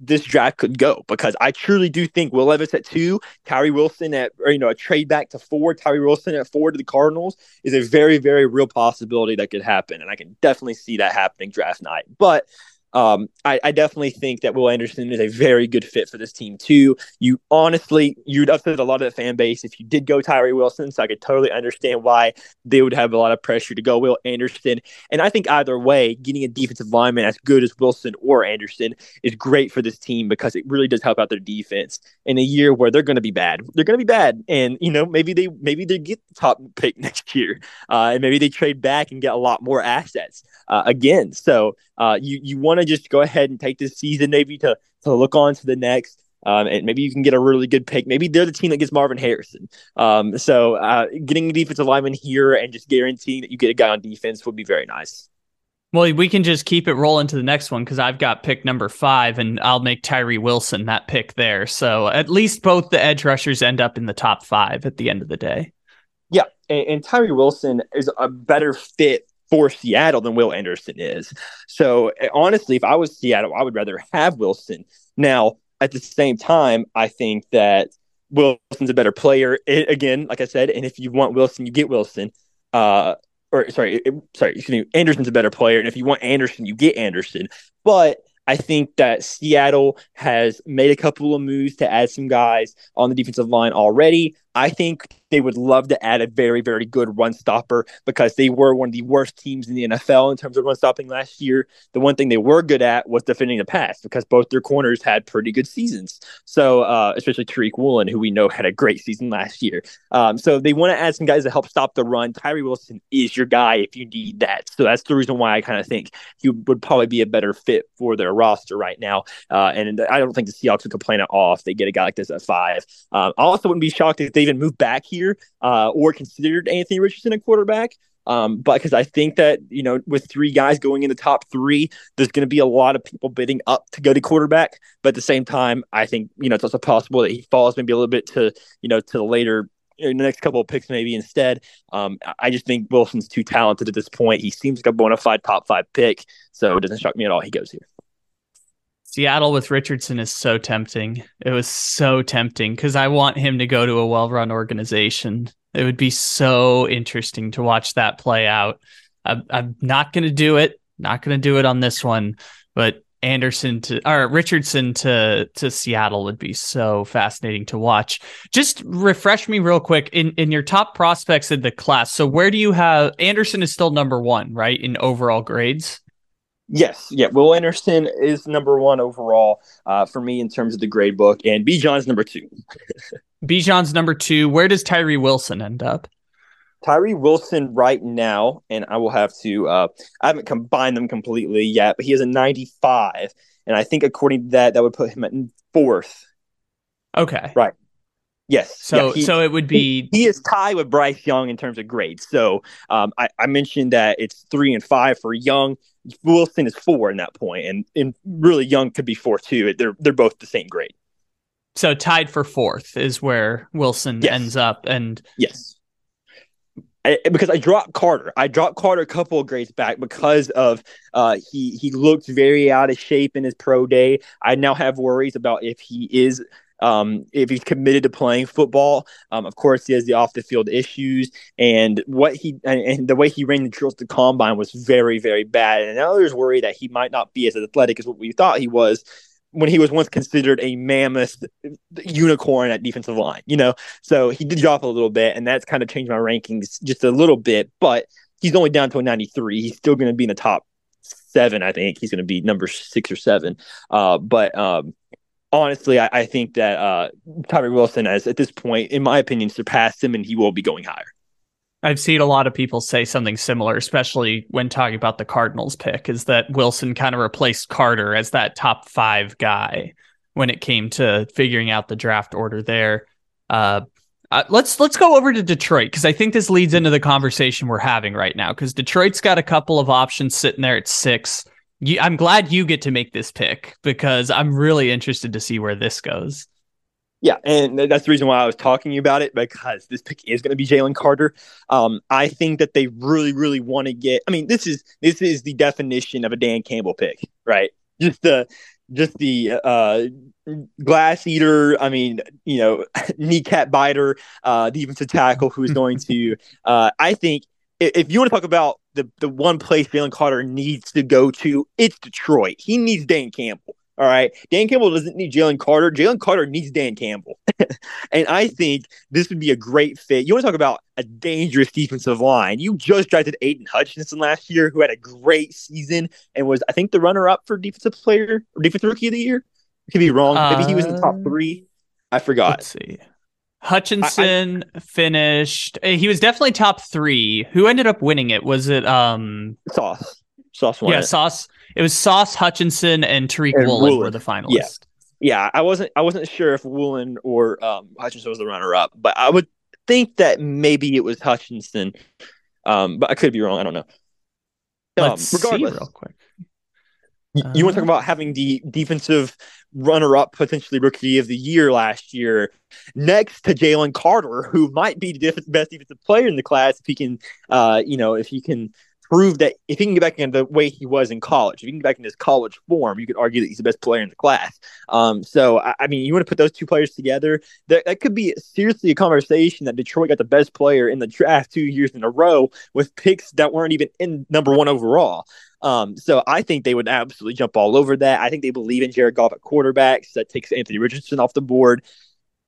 this draft could go because I truly do think Will Levis at two, Tyree Wilson at or, you know a trade back to four, Tyree Wilson at four to the Cardinals is a very very real possibility that could happen, and I can definitely see that happening draft night. But um, I, I, definitely think that Will Anderson is a very good fit for this team too. You honestly, you'd upset a lot of the fan base if you did go Tyree Wilson. So I could totally understand why they would have a lot of pressure to go Will Anderson. And I think either way, getting a defensive lineman as good as Wilson or Anderson is great for this team because it really does help out their defense in a year where they're going to be bad. They're going to be bad, and you know maybe they maybe they get the top pick next year, uh, and maybe they trade back and get a lot more assets uh, again. So uh, you you want to just go ahead and take this season maybe to to look on to the next. Um, and maybe you can get a really good pick. Maybe they're the team that gets Marvin Harrison. Um, so uh, getting a defensive lineman here and just guaranteeing that you get a guy on defense would be very nice. Well, we can just keep it rolling to the next one because I've got pick number five, and I'll make Tyree Wilson that pick there. So at least both the edge rushers end up in the top five at the end of the day. Yeah, and, and Tyree Wilson is a better fit for Seattle than Will Anderson is. So eh, honestly, if I was Seattle, I would rather have Wilson. Now, at the same time, I think that Wilson's a better player. It, again, like I said, and if you want Wilson, you get Wilson. Uh, or sorry, it, sorry, excuse me. Anderson's a better player, and if you want Anderson, you get Anderson. But I think that Seattle has made a couple of moves to add some guys on the defensive line already. I think they would love to add a very, very good run stopper because they were one of the worst teams in the NFL in terms of run stopping last year. The one thing they were good at was defending the pass because both their corners had pretty good seasons. So, uh, especially Tariq Woolen, who we know had a great season last year. Um, so, they want to add some guys to help stop the run. Tyree Wilson is your guy if you need that. So, that's the reason why I kind of think he would probably be a better fit for their roster right now. Uh, and I don't think the Seahawks would complain at all if they get a guy like this at five. Um, I also wouldn't be shocked if they even moved back here uh, or considered Anthony Richardson a quarterback. Um, but because I think that, you know, with three guys going in the top three, there's going to be a lot of people bidding up to go to quarterback. But at the same time, I think, you know, it's also possible that he falls maybe a little bit to, you know, to the later in the next couple of picks maybe instead. Um, I just think Wilson's too talented at this point. He seems like a bona fide top five pick, so it doesn't shock me at all. He goes here. Seattle with Richardson is so tempting. It was so tempting because I want him to go to a well run organization. It would be so interesting to watch that play out. I'm, I'm not going to do it. Not going to do it on this one, but Anderson to or Richardson to to Seattle would be so fascinating to watch. Just refresh me real quick in in your top prospects in the class. So where do you have Anderson is still number 1, right, in overall grades? Yes, yeah. Will Anderson is number one overall uh, for me in terms of the grade book, and Bijan's number two. Bijan's number two. Where does Tyree Wilson end up? Tyree Wilson right now, and I will have to. Uh, I haven't combined them completely yet, but he has a 95, and I think according to that, that would put him at fourth. Okay. Right. Yes. So yeah, he, so it would be he, he, is tied with Bryce Young in terms of grades. So um, I, I mentioned that it's three and five for Young. Wilson is four in that point, and and really Young could be four too. They're they're both the same grade. So tied for fourth is where Wilson yes. ends up, and yes, I, because I dropped Carter. I dropped Carter a couple of grades back because of uh, he he looked very out of shape in his pro day. I now have worries about if he is um, if he's committed to playing football. Um, of course, he has the off the field issues, and what he and, and, the way he ran the drills to combine was very, very bad. And now there's worry that he might not be as athletic as what we thought he was when he was once considered a mammoth unicorn at defensive line. You know, so he did drop a little bit, and that's kind of changed my rankings just a little bit. But he's only down to a 93. He's still going to be in the top seven. I think he's going to be number six or seven. Uh, but um, honestly, I, I think that uh, Tyree Wilson has, at this point, in my opinion, surpassed him and he will be going higher. I've seen a lot of people say something similar, especially when talking about the Cardinals pick, is that Wilson kind of replaced Carter as that top five guy when it came to figuring out the draft order there. Uh, uh, let's let's go over to Detroit because I think this leads into the conversation we're having right now. Because Detroit's got a couple of options sitting there at six. You, I'm glad you get to make this pick because I'm really interested to see where this goes. Yeah, and that's the reason why I was talking about it because this pick is going to be Jalen Carter. Um, I think that they really, really want to get. I mean, this is this is the definition of a Dan Campbell pick, right? Just the just the uh, glass eater. I mean, you know, kneecap biter, uh, defensive tackle who's going to. Uh, I think if you want to talk about the the one place Jalen Carter needs to go to, it's Detroit. He needs Dan Campbell. All right. Dan Campbell doesn't need Jalen Carter. Jalen Carter needs Dan Campbell. and I think this would be a great fit. You want to talk about a dangerous defensive line. You just drafted Aidan Hutchinson last year, who had a great season and was, I think, the runner up for defensive player or defensive rookie of the year. could be wrong. Maybe he was in the top uh, three. I forgot. Let's see. Hutchinson I, I, finished. Eh, he was definitely top three. Who ended up winning it? Was it um Sauce? Sauce won. Yeah, it. Sauce. It was Sauce, Hutchinson, and Tariq and Woolen, Woolen, were the finalists. Yeah. yeah, I wasn't. I wasn't sure if Woolen or um, Hutchinson was the runner-up, but I would think that maybe it was Hutchinson. Um, but I could be wrong. I don't know. Let's um, regardless, see real quick. You, you want to talk uh-huh. about having the defensive runner-up, potentially rookie of the year last year, next to Jalen Carter, who might be the best defensive player in the class if he can, uh, you know, if he can prove that if he can get back into the way he was in college, if he can get back in his college form, you could argue that he's the best player in the class. Um, so, I, I, mean, you want to put those two players together, that, that could be seriously a conversation that Detroit got the best player in the draft two years in a row with picks that weren't even in number one overall. Um, so I think they would absolutely jump all over that. I think they believe in Jared Goff at quarterbacks. So that takes Anthony Richardson off the board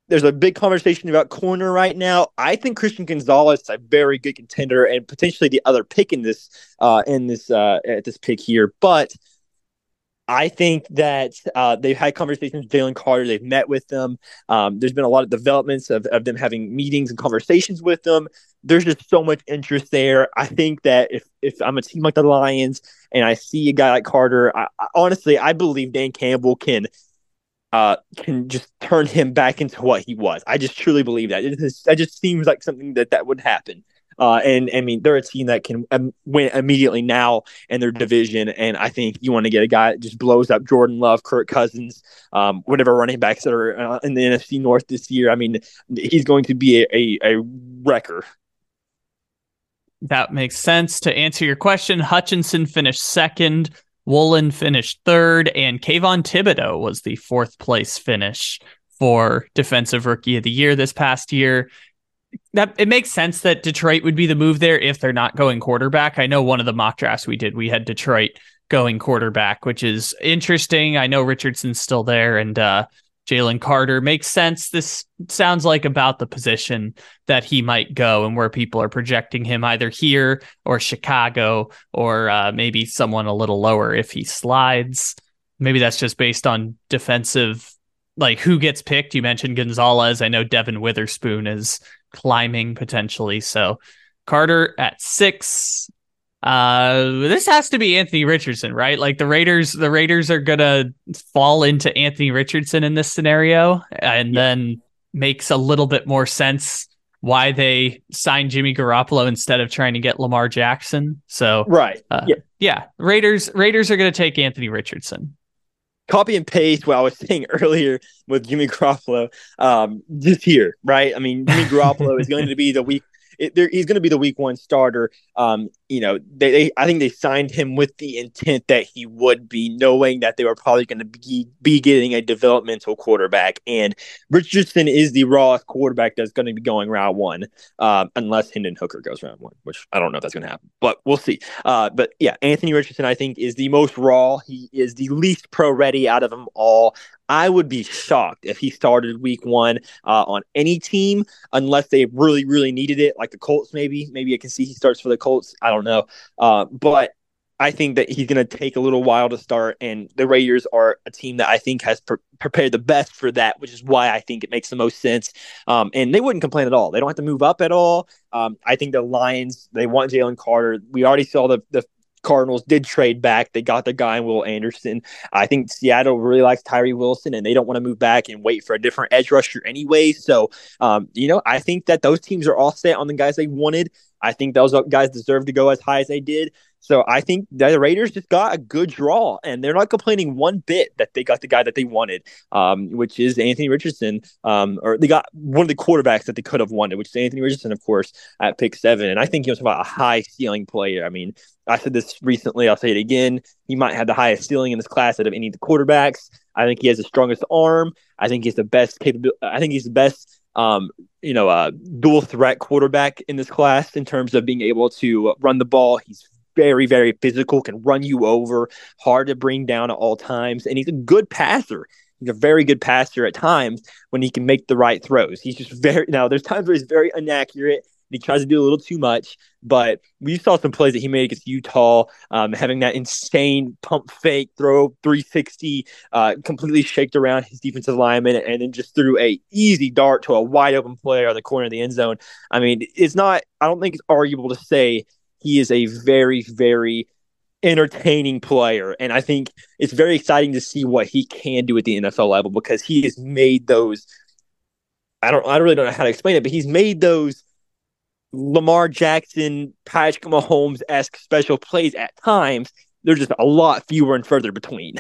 there's a big conversation about corner right now. I think Christian Gonzalez is a very good contender and potentially the other pick in this uh, in this uh, at this pick here. But I think that uh, they've had conversations with Jalen Carter. They've met with them. Um, there's been a lot of developments of, of them having meetings and conversations with them. There's just so much interest there. I think that if if I'm a team like the Lions and I see a guy like Carter, I, I, honestly I believe Dan Campbell can uh, can just turn him back into what he was. I just truly believe that. It just, that just seems like something that that would happen. Uh, and I mean, they're a team that can um, win immediately now in their division. And I think you want to get a guy that just blows up Jordan Love, Kirk Cousins, um, whatever running backs that are uh, in the NFC North this year. I mean, he's going to be a, a, a wrecker. That makes sense. To answer your question, Hutchinson finished second Woolen finished third, and Kayvon Thibodeaux was the fourth place finish for Defensive Rookie of the Year this past year. That it makes sense that Detroit would be the move there if they're not going quarterback. I know one of the mock drafts we did, we had Detroit going quarterback, which is interesting. I know Richardson's still there, and uh, Jalen Carter makes sense. This sounds like about the position that he might go and where people are projecting him either here or Chicago or uh, maybe someone a little lower if he slides. Maybe that's just based on defensive, like who gets picked. You mentioned Gonzalez. I know Devon Witherspoon is climbing potentially. So Carter at six, uh, this has to be Anthony Richardson, right? Like the Raiders, the Raiders are gonna fall into Anthony Richardson in this scenario, and yeah. then makes a little bit more sense why they signed Jimmy Garoppolo instead of trying to get Lamar Jackson. So right, uh, yeah, yeah, Raiders, Raiders are gonna take Anthony Richardson. Copy and paste what I was saying earlier with Jimmy Garoppolo. Um, just here, right? I mean, Jimmy Garoppolo is going to be the week it, he's going to be the week one starter. Um, you know, they, they, I think they signed him with the intent that he would be, knowing that they were probably going to be, be getting a developmental quarterback. And Richardson is the rawest quarterback that's going to be going round one, um, unless Hendon Hooker goes round one, which I don't know if that's going to happen, but we'll see. Uh, but yeah, Anthony Richardson, I think, is the most raw. He is the least pro ready out of them all. I would be shocked if he started week one uh, on any team unless they really, really needed it, like the Colts, maybe. Maybe I can see he starts for the Colts. I don't know. Uh, but I think that he's going to take a little while to start, and the Raiders are a team that I think has pre- prepared the best for that, which is why I think it makes the most sense. Um, and they wouldn't complain at all. They don't have to move up at all. Um, I think the Lions they want Jalen Carter. We already saw the the Cardinals did trade back. They got the guy in Will Anderson. I think Seattle really likes Tyree Wilson, and they don't want to move back and wait for a different edge rusher anyway. So, um, you know, I think that those teams are all set on the guys they wanted. I think those guys deserve to go as high as they did. So I think the Raiders just got a good draw, and they're not complaining one bit that they got the guy that they wanted, um, which is Anthony Richardson, um, or they got one of the quarterbacks that they could have wanted, which is Anthony Richardson, of course, at pick seven. And I think he was about a high ceiling player. I mean, I said this recently, I'll say it again. He might have the highest ceiling in this class out of any of the quarterbacks. I think he has the strongest arm. I think he's the best capable. I think he's the best um, you know, uh, dual threat quarterback in this class in terms of being able to run the ball. He's very, very physical, can run you over, hard to bring down at all times, and he's a good passer. He's a very good passer at times when he can make the right throws. He's just very now. There's times where he's very inaccurate. He tries to do a little too much, but we saw some plays that he made against Utah, um, having that insane pump fake throw 360, uh, completely shaked around his defensive lineman, and then just threw a easy dart to a wide open player on the corner of the end zone. I mean, it's not. I don't think it's arguable to say he is a very, very entertaining player. And I think it's very exciting to see what he can do at the NFL level because he has made those. I don't. I really don't know how to explain it, but he's made those Lamar Jackson, Patrick Mahomes esque special plays at times. They're just a lot fewer and further between.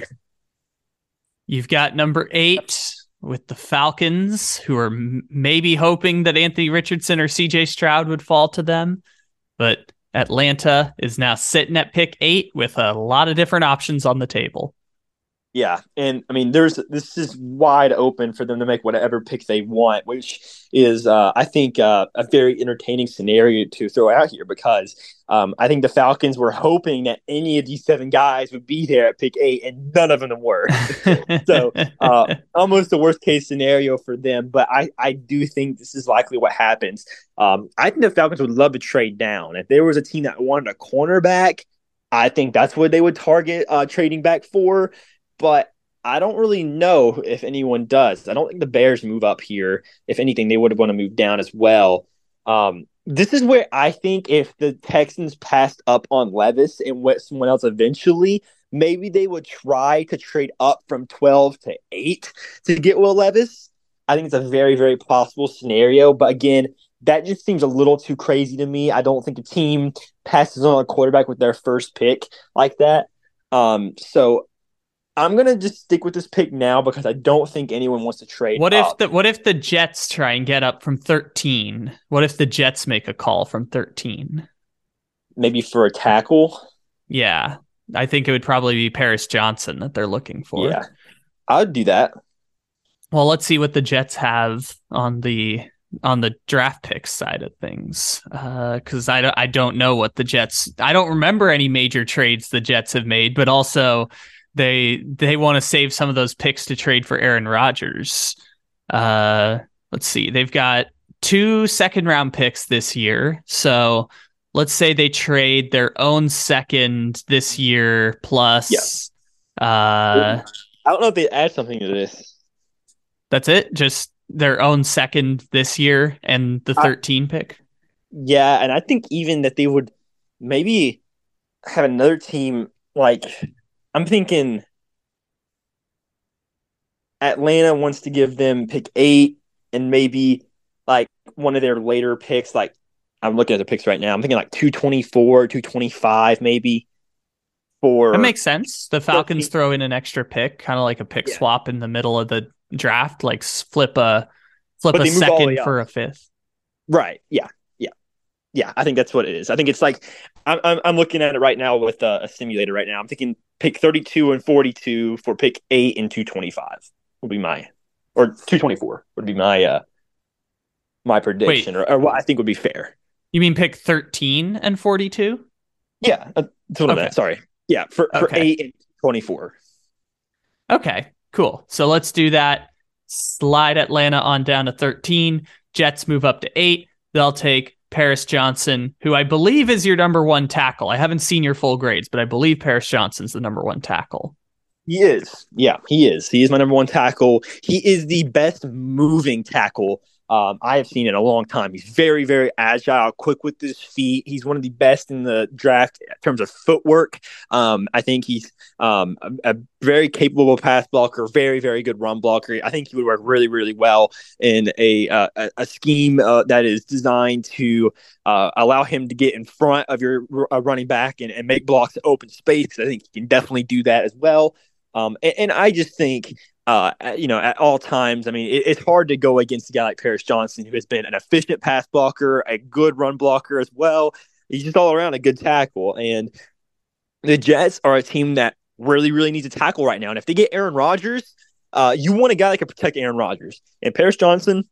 You've got number eight with the Falcons, who are maybe hoping that Anthony Richardson or CJ Stroud would fall to them. But Atlanta is now sitting at pick eight with a lot of different options on the table. Yeah, and I mean, there's this is wide open for them to make whatever pick they want, which is, uh, I think, uh, a very entertaining scenario to throw out here because um, I think the Falcons were hoping that any of these seven guys would be there at pick eight, and none of them were. so, uh, almost the worst case scenario for them. But I, I do think this is likely what happens. Um, I think the Falcons would love to trade down if there was a team that wanted a cornerback. I think that's what they would target uh, trading back for but I don't really know if anyone does. I don't think the Bears move up here. If anything, they would want to move down as well. Um, this is where I think if the Texans passed up on Levis and went someone else eventually, maybe they would try to trade up from 12 to 8 to get Will Levis. I think it's a very, very possible scenario. But again, that just seems a little too crazy to me. I don't think a team passes on a quarterback with their first pick like that. Um, so I'm gonna just stick with this pick now because I don't think anyone wants to trade. What up. if the what if the Jets try and get up from 13? What if the Jets make a call from 13? Maybe for a tackle. Yeah, I think it would probably be Paris Johnson that they're looking for. Yeah, I would do that. Well, let's see what the Jets have on the on the draft pick side of things because uh, I, I don't know what the Jets I don't remember any major trades the Jets have made, but also they they want to save some of those picks to trade for Aaron Rodgers. Uh, let's see, they've got two second round picks this year. So let's say they trade their own second this year plus. Yeah. Uh, I don't know if they add something to this. That's it. Just their own second this year and the 13 I, pick. Yeah, and I think even that they would maybe have another team like I'm thinking Atlanta wants to give them pick eight and maybe like one of their later picks. Like I'm looking at the picks right now. I'm thinking like 224, 225, maybe. For that makes sense. The Falcons 13. throw in an extra pick, kind of like a pick yeah. swap in the middle of the draft, like flip a flip a second for a fifth. Right. Yeah. Yeah. I think that's what it is. I think it's like I'm I'm, I'm looking at it right now with a, a simulator right now. I'm thinking pick 32 and 42 for pick 8 and 225 would be my or 224 would be my uh my prediction or, or, what I think would be fair. You mean pick 13 and 42? Yeah, uh, okay. Sorry. Yeah, for, for okay. 8 and 24. Okay, cool. So let's do that. Slide Atlanta on down to 13. Jets move up to 8. They'll take Paris Johnson, who I believe is your number one tackle. I haven't seen your full grades, but I believe Paris Johnson's the number one tackle. He is. Yeah, he is. He is my number one tackle. He is the best moving tackle um, I have seen in a long time. He's very, very agile, quick with his feet. He's one of the best in the draft in terms of footwork. Um, I think he's um, a, a, very capable pass blocker, very, very good run blocker. I think he would work really, really well in a uh, a, scheme uh, that is designed to uh, allow him to get in front of your uh, running back and, and make blocks open space. I think he can definitely do that as well. Um, and, and, I just think uh, you know, at all times. I mean, it, it's hard to go against a guy like Paris Johnson, who has been an efficient pass blocker, a good run blocker as well. He's just all around a good tackle. And the Jets are a team that really, really needs a tackle right now. And if they get Aaron Rodgers, uh, you want a guy that can protect Aaron Rodgers. And Paris Johnson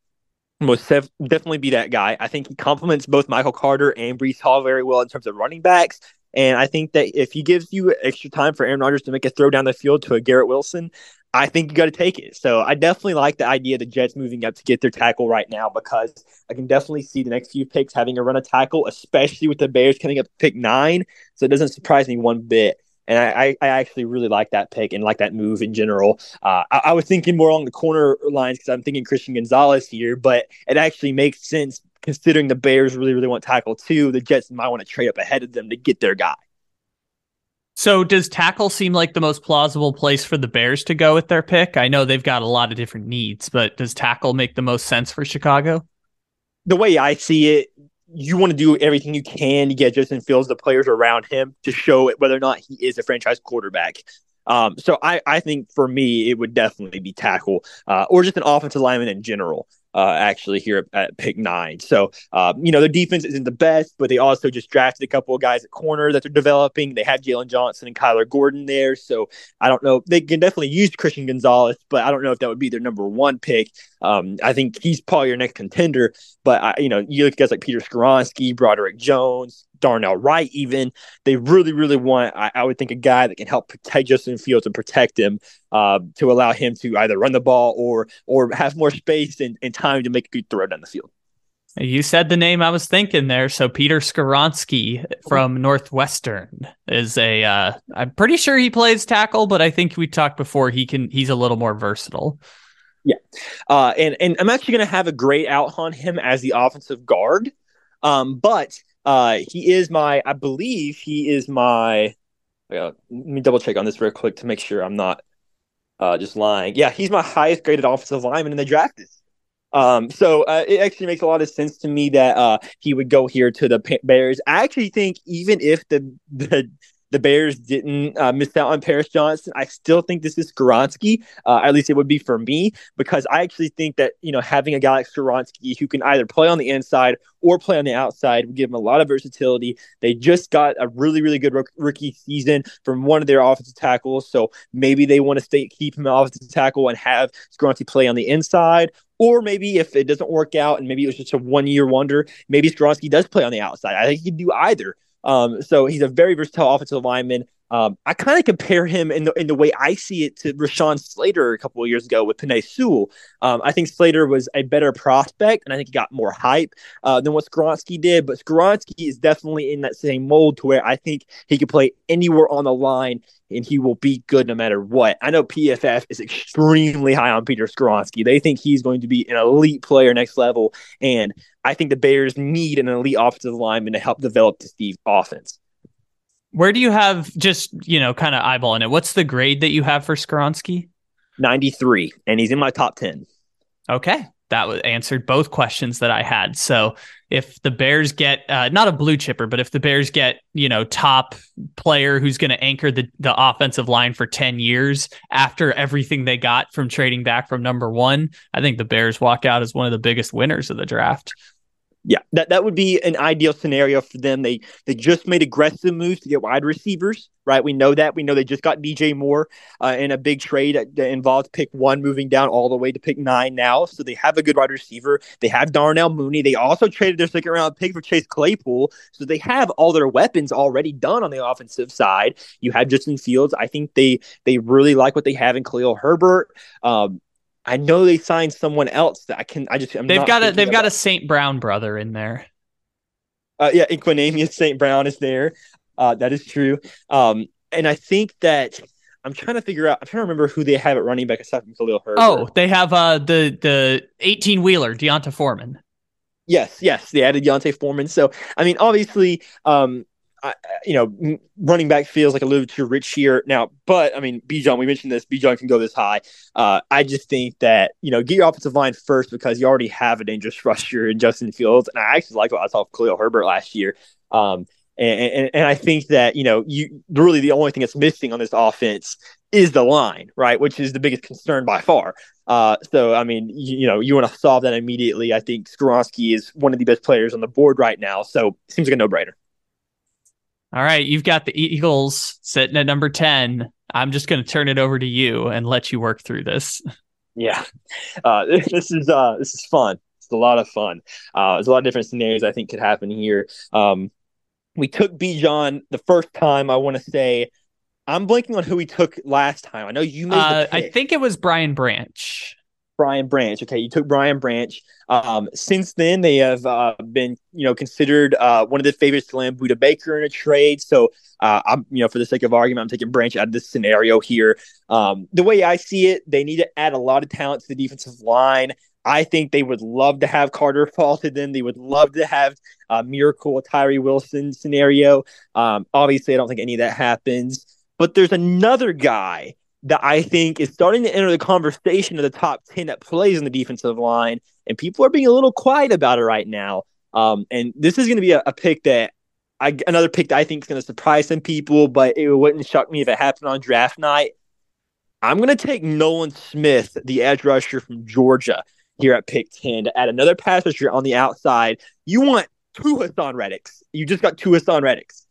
most def- definitely be that guy. I think he complements both Michael Carter and Breece Hall very well in terms of running backs. And I think that if he gives you extra time for Aaron Rodgers to make a throw down the field to a Garrett Wilson, I think you got to take it. So I definitely like the idea of the Jets moving up to get their tackle right now because I can definitely see the next few picks having a run of tackle, especially with the Bears coming up to pick nine. So it doesn't surprise me one bit. And I, I actually really like that pick and like that move in general. Uh, I, I was thinking more along the corner lines because I'm thinking Christian Gonzalez here, but it actually makes sense considering the Bears really, really want tackle too. The Jets might want to trade up ahead of them to get their guy. So does tackle seem like the most plausible place for the Bears to go with their pick? I know they've got a lot of different needs, but does tackle make the most sense for Chicago? The way I see it, you want to do everything you can to get Justin Fields, the players around him, to show it whether or not he is a franchise quarterback. Um, so I, I think for me, it would definitely be tackle uh, or just an offensive lineman in general uh, actually here at, at pick nine. So, uh, you know, their defense isn't the best, but they also just drafted a couple of guys at corner that they're developing. They have Jaylon Johnson and Kyler Gordon there. So I don't know. They can definitely use Christian Gonzalez, but I don't know if that would be their number one pick. Um, I think he's probably your next contender. But, I, you know, you look at guys like Peter Skoronski, Broderick Jones, Darnell Wright, even they really, really want, I, I, would think, a guy that can help protect Justin Fields and protect him uh, to allow him to either run the ball or or have more space and, and time to make a good throw down the field. You said the name I was thinking there. So Peter Skoronski from Northwestern is a. am uh, pretty sure he plays tackle, but I think we talked before. He can. He's a little more versatile. Yeah, uh, and and I'm actually going to have a great out on him as the offensive guard. Um, but uh, he is my, I believe he is my. Uh, let me double check on this real quick to make sure I'm not uh, just lying. Yeah, he's my highest graded offensive lineman in the draft. Um, so uh, it actually makes a lot of sense to me that uh, he would go here to the Bears. I actually think even if the the the Bears didn't uh, miss out on Paris Johnson. I still think this is Skoronski. Uh, at least it would be for me because I actually think that you know having a guy like Skoronski who can either play on the inside or play on the outside would give him a lot of versatility. They just got a really really good rookie season from one of their offensive tackles, so maybe they want to stay keep him offensive tackle and have Skoronski play on the inside. Or maybe if it doesn't work out and maybe it was just a one year wonder, maybe Skoronski does play on the outside. I think he can do either. Um, so he's a very versatile offensive lineman. Um, I kind of compare him in the in the way I see it to Rashawn Slater a couple of years ago with Penei Sewell. Um, I think Slater was a better prospect, and I think he got more hype uh, than what Skoronski did. But Skoronski is definitely in that same mold to where I think he could play anywhere on the line and he will be good no matter what. I know PFF is extremely high on Peter Skoronski. They think he's going to be an elite player next level, and I think the Bears need an elite offensive lineman to help develop the Steve offense. Where do you have just, you know, kind of eyeballing it? What's the grade that you have for Skoronski? 93, and he's in my top 10. Okay. That was answered both questions that I had. So if the Bears get uh, not a blue chipper, but if the Bears get, you know, top player who's going to anchor the, the offensive line for 10 years after everything they got from trading back from number one, I think the Bears walk out as one of the biggest winners of the draft. Yeah, that, that would be an ideal scenario for them. They they just made aggressive moves to get wide receivers, right? We know that. We know they just got DJ Moore uh, in a big trade that, that involved pick one moving down all the way to pick nine now. So they have a good wide receiver. They have Darnell Mooney. They also traded their second round pick for Chase Claypool. So they have all their weapons already done on the offensive side. You have Justin Fields. I think they they really like what they have in Khalil Herbert. Um, I know they signed someone else that I can. I just I'm they've got a they've got a St. Brown brother in there. Uh, yeah, Equanimeous St. Brown is there. Uh, that is true. Um, and I think that I'm trying to figure out. I'm trying to remember who they have at running back aside from Khalil Herbert. Oh, they have uh the the 18 wheeler D'Onta Foreman. Yes, yes, they added D'Onta Foreman. So I mean, obviously, um, I, you know, running back feels like a little too rich here now. But I mean, Bijan, we mentioned this. Bijan can go this high. Uh, I just think that you know, get your offensive line first because you already have a dangerous rusher in Justin Fields, and I actually like what I saw of Khalil Herbert last year. Um, and, and, and I think that you know, you really the only thing that's missing on this offense is the line, right? Which is the biggest concern by far. Uh, so I mean, you, you know, you want to solve that immediately. I think Skoronski is one of the best players on the board right now, so seems like a no brainer. All right, you've got the Eagles sitting at number 10. I'm just going to turn it over to you and let you work through this. Yeah. Uh, this is uh, this is fun. It's a lot of fun. Uh, there's a lot of different scenarios I think could happen here. Um, we took Bijan the first time. I want to say I'm blanking on who we took last time. I know you made. Uh, I think it was Brian Branch. Brian Branch. Okay, you took Brian Branch. Um, since then, they have uh, been, you know, considered uh, one of the favorites to land Budda Baker in a trade. So, uh, I'm, you know, for the sake of argument, I'm taking Branch out of this scenario here. Um, the way I see it, they need to add a lot of talent to the defensive line. I think they would love to have Carter fall to them. They would love to have a miracle Tyree Wilson scenario. Um, obviously, I don't think any of that happens. But there's another guy that I think is starting to enter the conversation of the top 10 that plays in the defensive line. And people are being a little quiet about it right now. Um, and this is going to be a, a, pick that I, another pick that I think is going to surprise some people, but it wouldn't shock me if it happened on draft night. I'm going to take Nolan Smith, the edge rusher from Georgia, here at pick 10 to add another pass rusher on the outside. You want two Haason Reddicks. You just got two Haason Reddicks.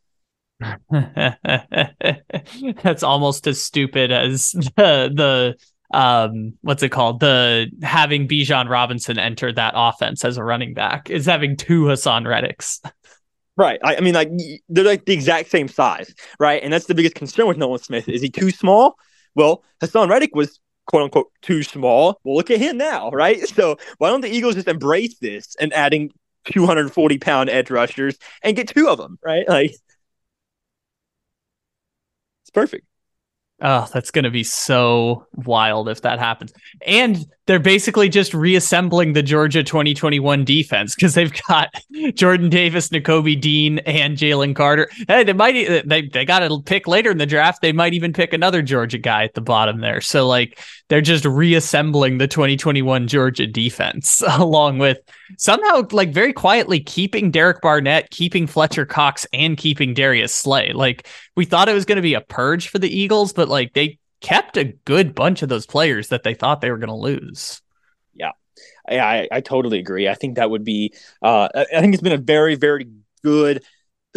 That's almost as stupid as the the um what's it called the having Bijan Robinson enter that offense as a running back is having two Haason Reddicks. Right. I, I, mean, like they're like the exact same size, right? And that's the biggest concern with Nolan Smith. Is he too small? Well, Haason Reddick was quote unquote too small. Well, look at him now, right? So why don't the Eagles just embrace this and adding 240 pound edge rushers and get two of them, right? Like perfect. Oh, that's going to be so wild if that happens. And they're basically just reassembling the Georgia 2021 defense because they've got Jordan Davis, Nakobe Dean, and Jalen Carter. Hey, they might they they got to pick later in the draft. They might even pick another Georgia guy at the bottom there. So like they're just reassembling the 2021 Georgia defense along with somehow like very quietly keeping Derek Barnett, keeping Fletcher Cox, and keeping Darius Slay. Like we thought it was going to be a purge for the Eagles, but like they kept a good bunch of those players that they thought they were going to lose. Yeah, I, I totally agree. I think that would be. Uh, I think it's been a very very good,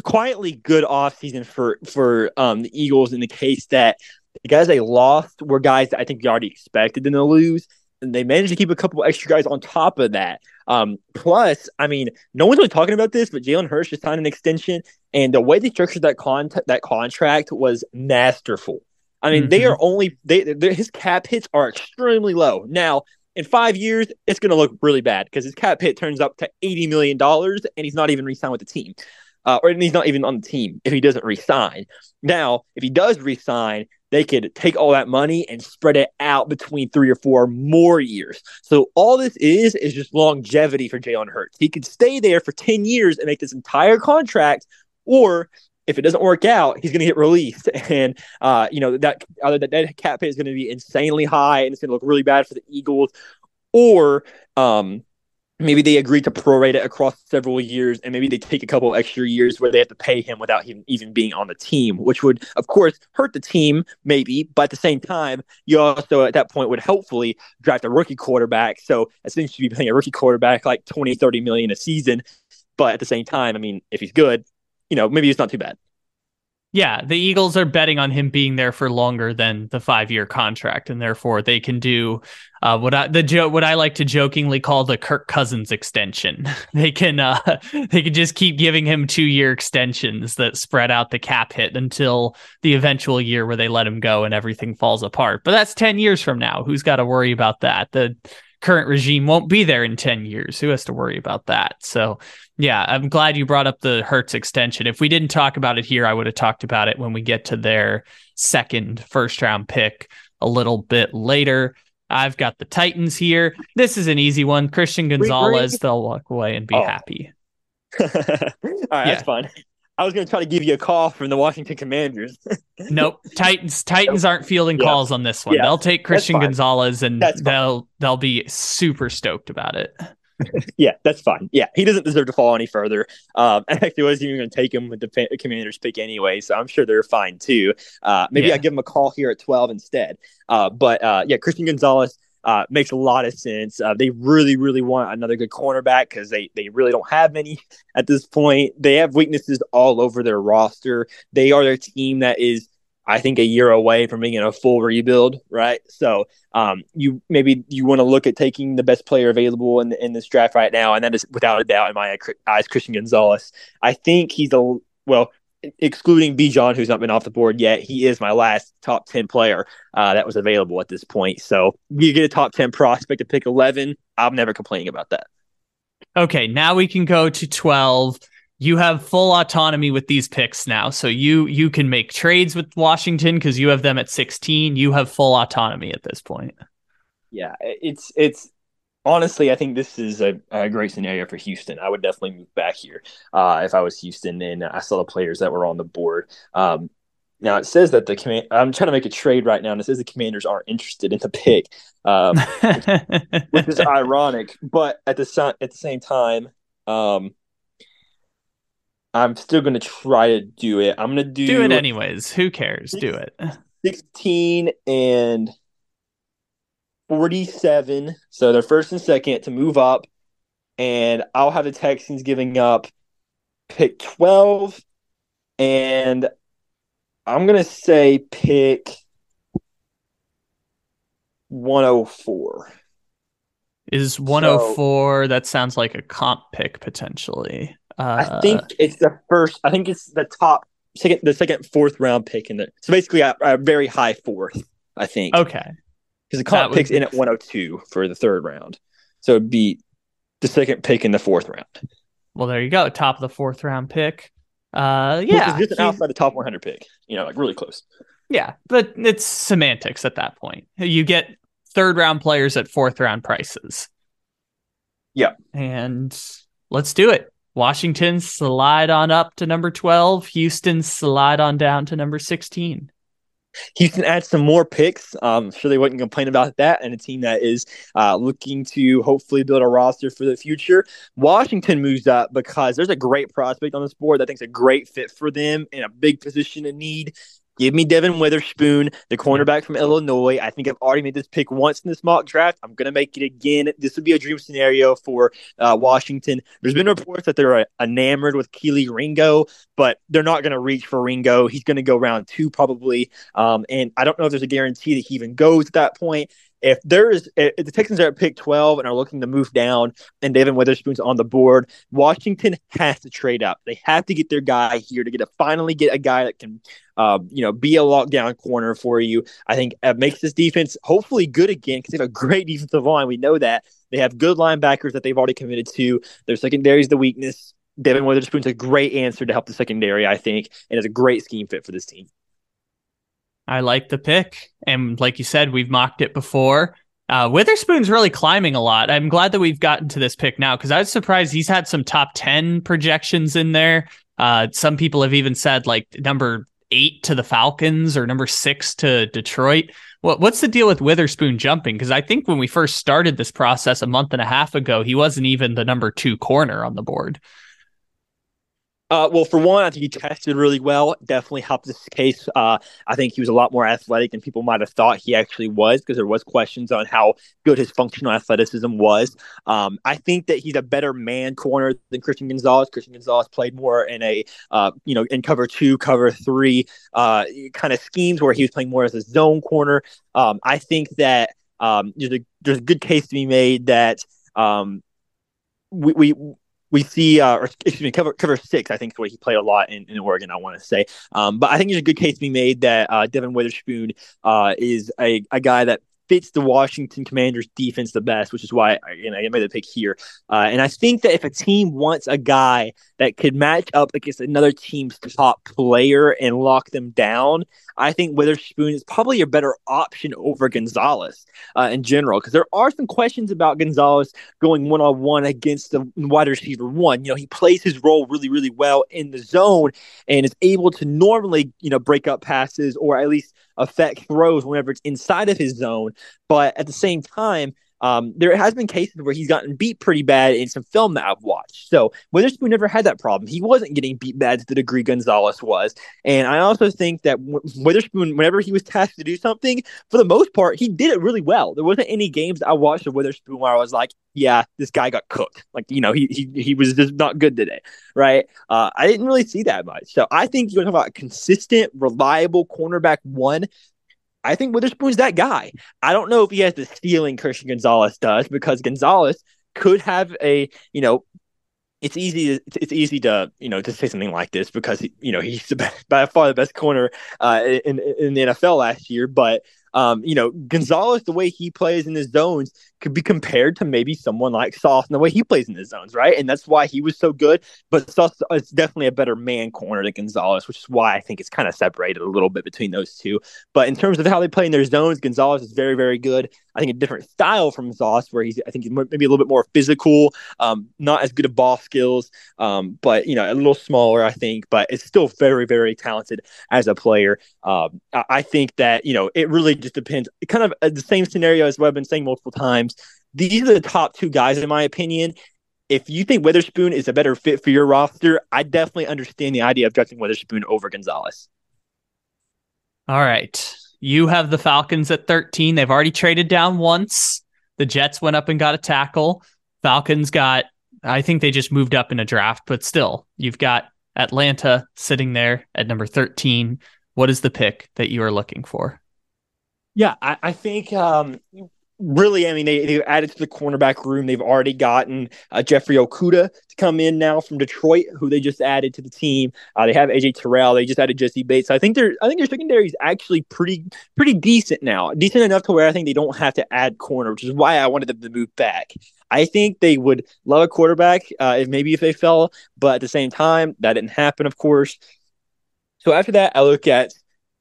quietly good off season for for um, the Eagles in the case that the guys they lost were guys that I think you already expected them to lose. And they managed to keep a couple extra guys on top of that. Um, plus, I mean, no one's really talking about this, but Jalen Hurts just signed an extension, and the way they structured that con that contract was masterful. I mean, mm-hmm. they are only they his cap hits are extremely low. Now, in five years, it's going to look really bad because his cap hit turns up to eighty million dollars, and he's not even re-signed with the team, uh, or he's not even on the team if he doesn't re-sign. Now, if he does re-sign, they could take all that money and spread it out between three or four more years. So all this is is just longevity for Jalen Hurts. He could stay there for ten years and make this entire contract, or if it doesn't work out, he's going to get released, and uh, you know that either that, that cap hit is going to be insanely high, and it's going to look really bad for the Eagles, or um, maybe they agree to prorate it across several years, and maybe they take a couple extra years where they have to pay him without him even being on the team, which would, of course, hurt the team, maybe, but at the same time, you also at that point would hopefully draft a rookie quarterback. So essentially, be paying a rookie quarterback like 20, 30 million a season. But at the same time, I mean, if he's good, you know, maybe it's not too bad. Yeah, the Eagles are betting on him being there for longer than the five-year contract, and therefore they can do uh, what I the what I like to jokingly call the Kirk Cousins extension. they can uh, they can just keep giving him two-year extensions that spread out the cap hit until the eventual year where they let him go and everything falls apart. But that's ten years from now. Who's got to worry about that? The current regime won't be there in 10 years. Who has to worry about that? So, yeah, I'm glad you brought up the Hurts extension. If we didn't talk about it here, I would have talked about it when we get to their second first round pick a little bit later. I've got the Titans here. This is an easy one. Christian Gonzalez, they'll walk away and be oh. happy. All right, yeah. that's fine. I was going to try to give you a call from the Washington Commanders. nope, Titans Titans aren't fielding yeah. calls on this one. Yeah, they'll take Christian Gonzalez and they'll they'll be super stoked about it. yeah, that's fine. Yeah, he doesn't deserve to fall any further. Um, actually, I wasn't even going to take him with the Commanders pick anyway, so I'm sure they're fine too. Uh, maybe yeah. I give him a call here at 12 instead. Uh, but uh, yeah, Christian Gonzalez uh, makes a lot of sense. Uh, they really, really want another good cornerback because they, they really don't have many at this point. They have weaknesses all over their roster. They are their team that is, I think, a year away from being in a full rebuild, right? So um, you maybe you want to look at taking the best player available in, in this draft right now, and that is without a doubt in my eyes Christian Gonzalez. I think he's a well excluding Bijan, who's not been off the board yet, he is my last top 10 player uh, that was available at this point. So you get a top 10 prospect to pick 11. I'm never complaining about that. Okay, now we can go to 12. You have full autonomy with these picks now. So you you can make trades with Washington because you have them at 16. You have full autonomy at this point. Yeah, it's it's honestly, I think this is a, a, great scenario for Houston. I would definitely move back here uh, if I was Houston and I saw the players that were on the board. Um, now it says that the command. I'm trying to make a trade right now, and it says the Commanders aren't interested in the pick, um, which, which, is ironic. But at the at the same time, um, I'm still going to try to do it. I'm going to do do it anyways. Who cares? Do it. Sixteen and 47. So they're first and second to move up. And I'll have the Texans giving up pick 12. And I'm going to say pick 104. Is 104 so, that sounds like a comp pick potentially. Uh, I think it's the first I think it's the top second the second fourth round pick in the so basically a, a very high fourth, I think. Okay because the comp picks in at 102 for the third round. So it'd be the second pick in the fourth round. Well, there you go. Top of the fourth round pick. Uh, yeah. just an outside the top 100 pick, you know, like really close. Yeah. But it's semantics at that point. You get third round players at fourth round prices. Yeah. And let's do it. Washington slide on up to number 12. Houston slide on down to number 16. Houston adds some more picks. Um, sure they wouldn't complain about that. And a team that is uh, looking to hopefully build a roster for the future. Washington moves up because there's a great prospect on this board that I think a great fit for them in a big position of need. Give me Devon Witherspoon, the cornerback from Illinois. I think I've already made this pick once in this mock draft. I'm going to make it again. This would be a dream scenario for uh, Washington. There's been reports that they're uh, enamored with Kelee Ringo, but they're not going to reach for Ringo. He's going to go round two probably. Um, and I don't know if there's a guarantee that he even goes at that point if there is if the Texans are at pick 12 and are looking to move down and Devon Witherspoon's on the board, Washington has to trade up. They have to get their guy here to get to finally get a guy that can uh, you know, be a lockdown corner for you. I think it makes this defense hopefully good again because they have a great defensive line. We know that. They have good linebackers that they've already committed to. Their secondary is the weakness. Devon Witherspoon's a great answer to help the secondary, I think, and is a great scheme fit for this team. I like the pick. And like you said, we've mocked it before. Uh, Witherspoon's really climbing a lot. I'm glad that we've gotten to this pick now because I was surprised he's had some top 10 projections in there. Uh, some people have even said like number eight to the Falcons or number six to Detroit. What, what's the deal with Witherspoon jumping? Because I think when we first started this process a month and a half ago, he wasn't even the number two corner on the board. Uh, well, for one, I think he tested really well. Definitely helped this case. Uh, I think he was a lot more athletic than people might have thought he actually was, because there was questions on how good his functional athleticism was. Um, I think that he's a better man corner than Christian Gonzalez. Christian Gonzalez played more in a, uh, you know, in cover two, cover three uh, kind of schemes where he was playing more as a zone corner. Um, I think that um, there's a there's a good case to be made that um, we, we we see, uh, or excuse me, cover cover six. I think is where he played a lot in, in Oregon. I want to say, um, but I think there's a good case to be made that uh, Devon Witherspoon uh, is a, a guy that fits the Washington Commanders defense the best, which is why you know, I made the pick here. Uh, and I think that if a team wants a guy that could match up against another team's top player and lock them down, I think Witherspoon is probably a better option over Gonzalez uh, in general because there are some questions about Gonzalez going one on one against the wide receiver one. You know, he plays his role really, really well in the zone and is able to normally, you know, break up passes or at least affect throws whenever it's inside of his zone. But at the same time, um, there has been cases where he's gotten beat pretty bad in some film that I've watched. So Witherspoon never had that problem. He wasn't getting beat bad to the degree Gonzalez was. And I also think that Witherspoon, whenever he was tasked to do something, for the most part, he did it really well. There wasn't any games I watched of Witherspoon where I was like, yeah, this guy got cooked. Like, you know, he he, he was just not good today, right? Uh, I didn't really see that much. So I think you're talking about consistent, reliable cornerback one I think Witherspoon's that guy. I don't know if he has the stealing Christian Gonzalez does because Gonzalez could have a, you know, it's easy. To, it's easy to you know to say something like this because you know he's the best, by far the best corner uh, in in the NFL last year. But um, you know, Gonzalez, the way he plays in his zones could be compared to maybe someone like Sauce and the way he plays in his zones, right? And that's why he was so good. But Sauce is definitely a better man corner than Gonzalez, which is why I think it's kind of separated a little bit between those two. But in terms of how they play in their zones, Gonzalez is very, very good. I think a different style from Sauce, where he's I think he's maybe a little bit more physical, um, not as good at ball skills, um, but you know a little smaller, I think, but it's still very, very talented as a player. Um, I, I think that you know it really just depends. Kind of uh, the same scenario as what I've been saying multiple times. These are the top two guys, in my opinion. If you think Witherspoon is a better fit for your roster, I definitely understand the idea of drafting Witherspoon over Gonzalez. All right. You have the Falcons at 13. They've already traded down once. The Jets went up and got a tackle. Falcons got, I think they just moved up in a draft, but still, you've got Atlanta sitting there at number 13. What is the pick that you are looking for? Yeah, I, I think um, really, I mean, they, they've added to the cornerback room. They've already gotten uh, Jeffrey Okudah to come in now from Detroit, who they just added to the team. Uh, they have AJ Terrell. They just added Jessie Bates. So I think their I think their secondary is actually pretty pretty decent now, decent enough to where I think they don't have to add corner, which is why I wanted them to move back. I think they would love a quarterback uh, if maybe if they fell, but at the same time, that didn't happen, of course. So after that, I look at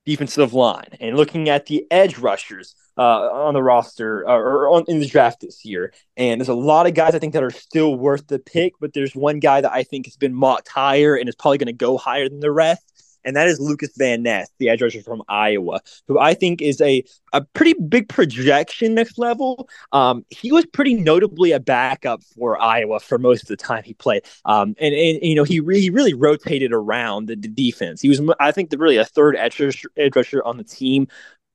defensive line and looking at the edge rushers uh, on the roster uh, or on, in the draft this year. And there's a lot of guys I think that are still worth the pick, but there's one guy that I think has been mocked higher and is probably going to go higher than the rest and that is Lucas Van Ness, the edge rusher from Iowa, who I think is a, a pretty big projection next level. Um, he was pretty notably a backup for Iowa for most of the time he played. Um, and, and, you know, he, re- he really rotated around the, the, defense. He was, I think, the, really a third edge rusher, edge rusher on the team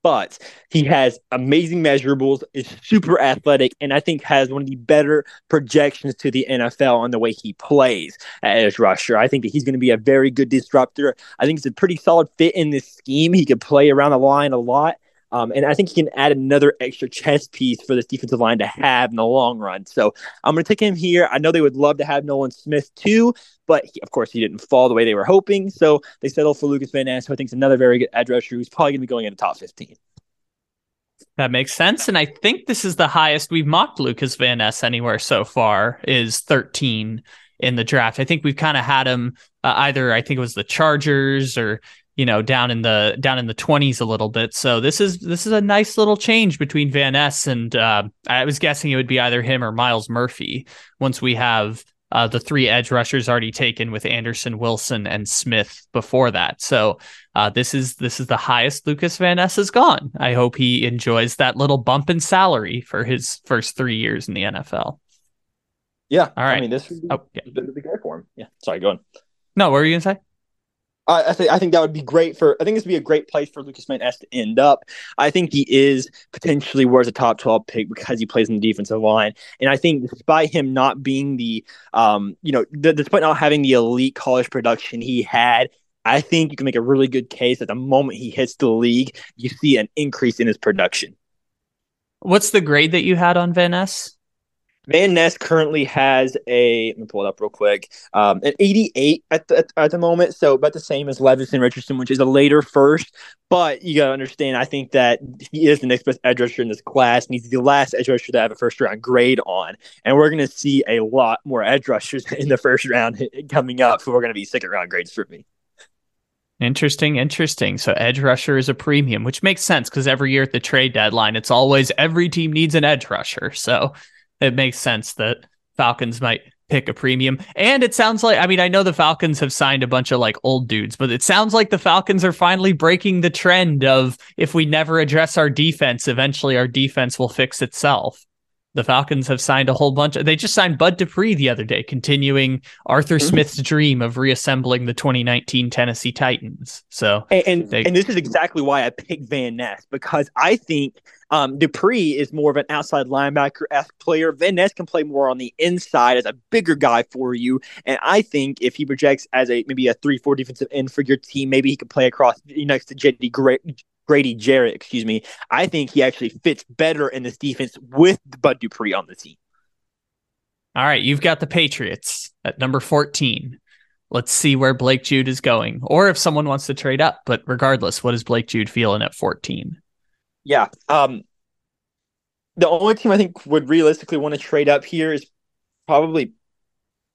but he has amazing measurables, is super athletic, and I think has one of the better projections to the NFL on the way he plays as rusher. I think that he's going to be a very good disruptor. I think it's a pretty solid fit in this scheme. He could play around the line a lot. Um, and I think he can add another extra chess piece for this defensive line to have in the long run. So I'm going to take him here. I know they would love to have Nolan Smith too, but he, of course he didn't fall the way they were hoping. So they settled for Lucas Van Ness, who I think is another very good edge rusher who's probably going to be going in the top 15. That makes sense. And I think this is the highest we've mocked Lucas Van Ness anywhere so far is 13 in the draft. I think we've kind of had him uh, either I think it was the Chargers or you know down in the down in the 20s a little bit. So this is this is a nice little change between Van Ness and uh, I was guessing it would be either him or Myles Murphy once we have uh, the three edge rushers already taken with Anderson, Wilson, and Smith before that. So uh, this is this is the highest Lucas Van Ness has gone. I hope he enjoys that little bump in salary for his first three years in the NFL. Yeah, all right. I mean, this would be, oh, yeah. would be great for him. Yeah, sorry, go on. No, what were you gonna say? I, think I think that would be great for. I think this would be a great place for Lucas Ness to end up. I think he is potentially worth a top twelve pick because he plays in the defensive line, and I think despite him not being the, um, you know, despite not having the elite college production he had, I think you can make a really good case that the moment he hits the league, you see an increase in his production. What's the grade that you had on Van Ness? Van Ness currently has a let me pull it up real quick. Um, an 88 at the at the moment, so about the same as Levis and Richardson, which is a later first. But you gotta understand, I think that he is the next best edge rusher in this class, and he's the last edge rusher to have a first round grade on. And we're gonna see a lot more edge rushers in the first round coming up, who are gonna be second round grades for me. Interesting, interesting. So edge rusher is a premium, which makes sense because every year at the trade deadline, it's always every team needs an edge rusher. So it makes sense that Falcons might pick a premium. And it sounds like, I mean, I know the Falcons have signed a bunch of like old dudes, but it sounds like the Falcons are finally breaking the trend of if we never address our defense, eventually our defense will fix itself the Falcons have signed a whole bunch. Of, they just signed Bud Dupree the other day, continuing Arthur mm-hmm. Smith's dream of reassembling the 2019 Tennessee Titans. So, and and, they, and this is exactly why I picked Van Ness because I think um, Dupree is more of an outside linebacker esque player. Van Ness can play more on the inside as a bigger guy for you. And I think if he projects as a maybe a three four defensive end for your team, maybe he could play across next to JD Gray, Grady Jarrett, excuse me, I think he actually fits better in this defense with Bud Dupree on the team. All right, you've got the Patriots at number 14. Let's see where Blake Jude is going, or if someone wants to trade up. But regardless, what is Blake Jude feeling at 14? Yeah. Um, the only team I think would realistically want to trade up here is probably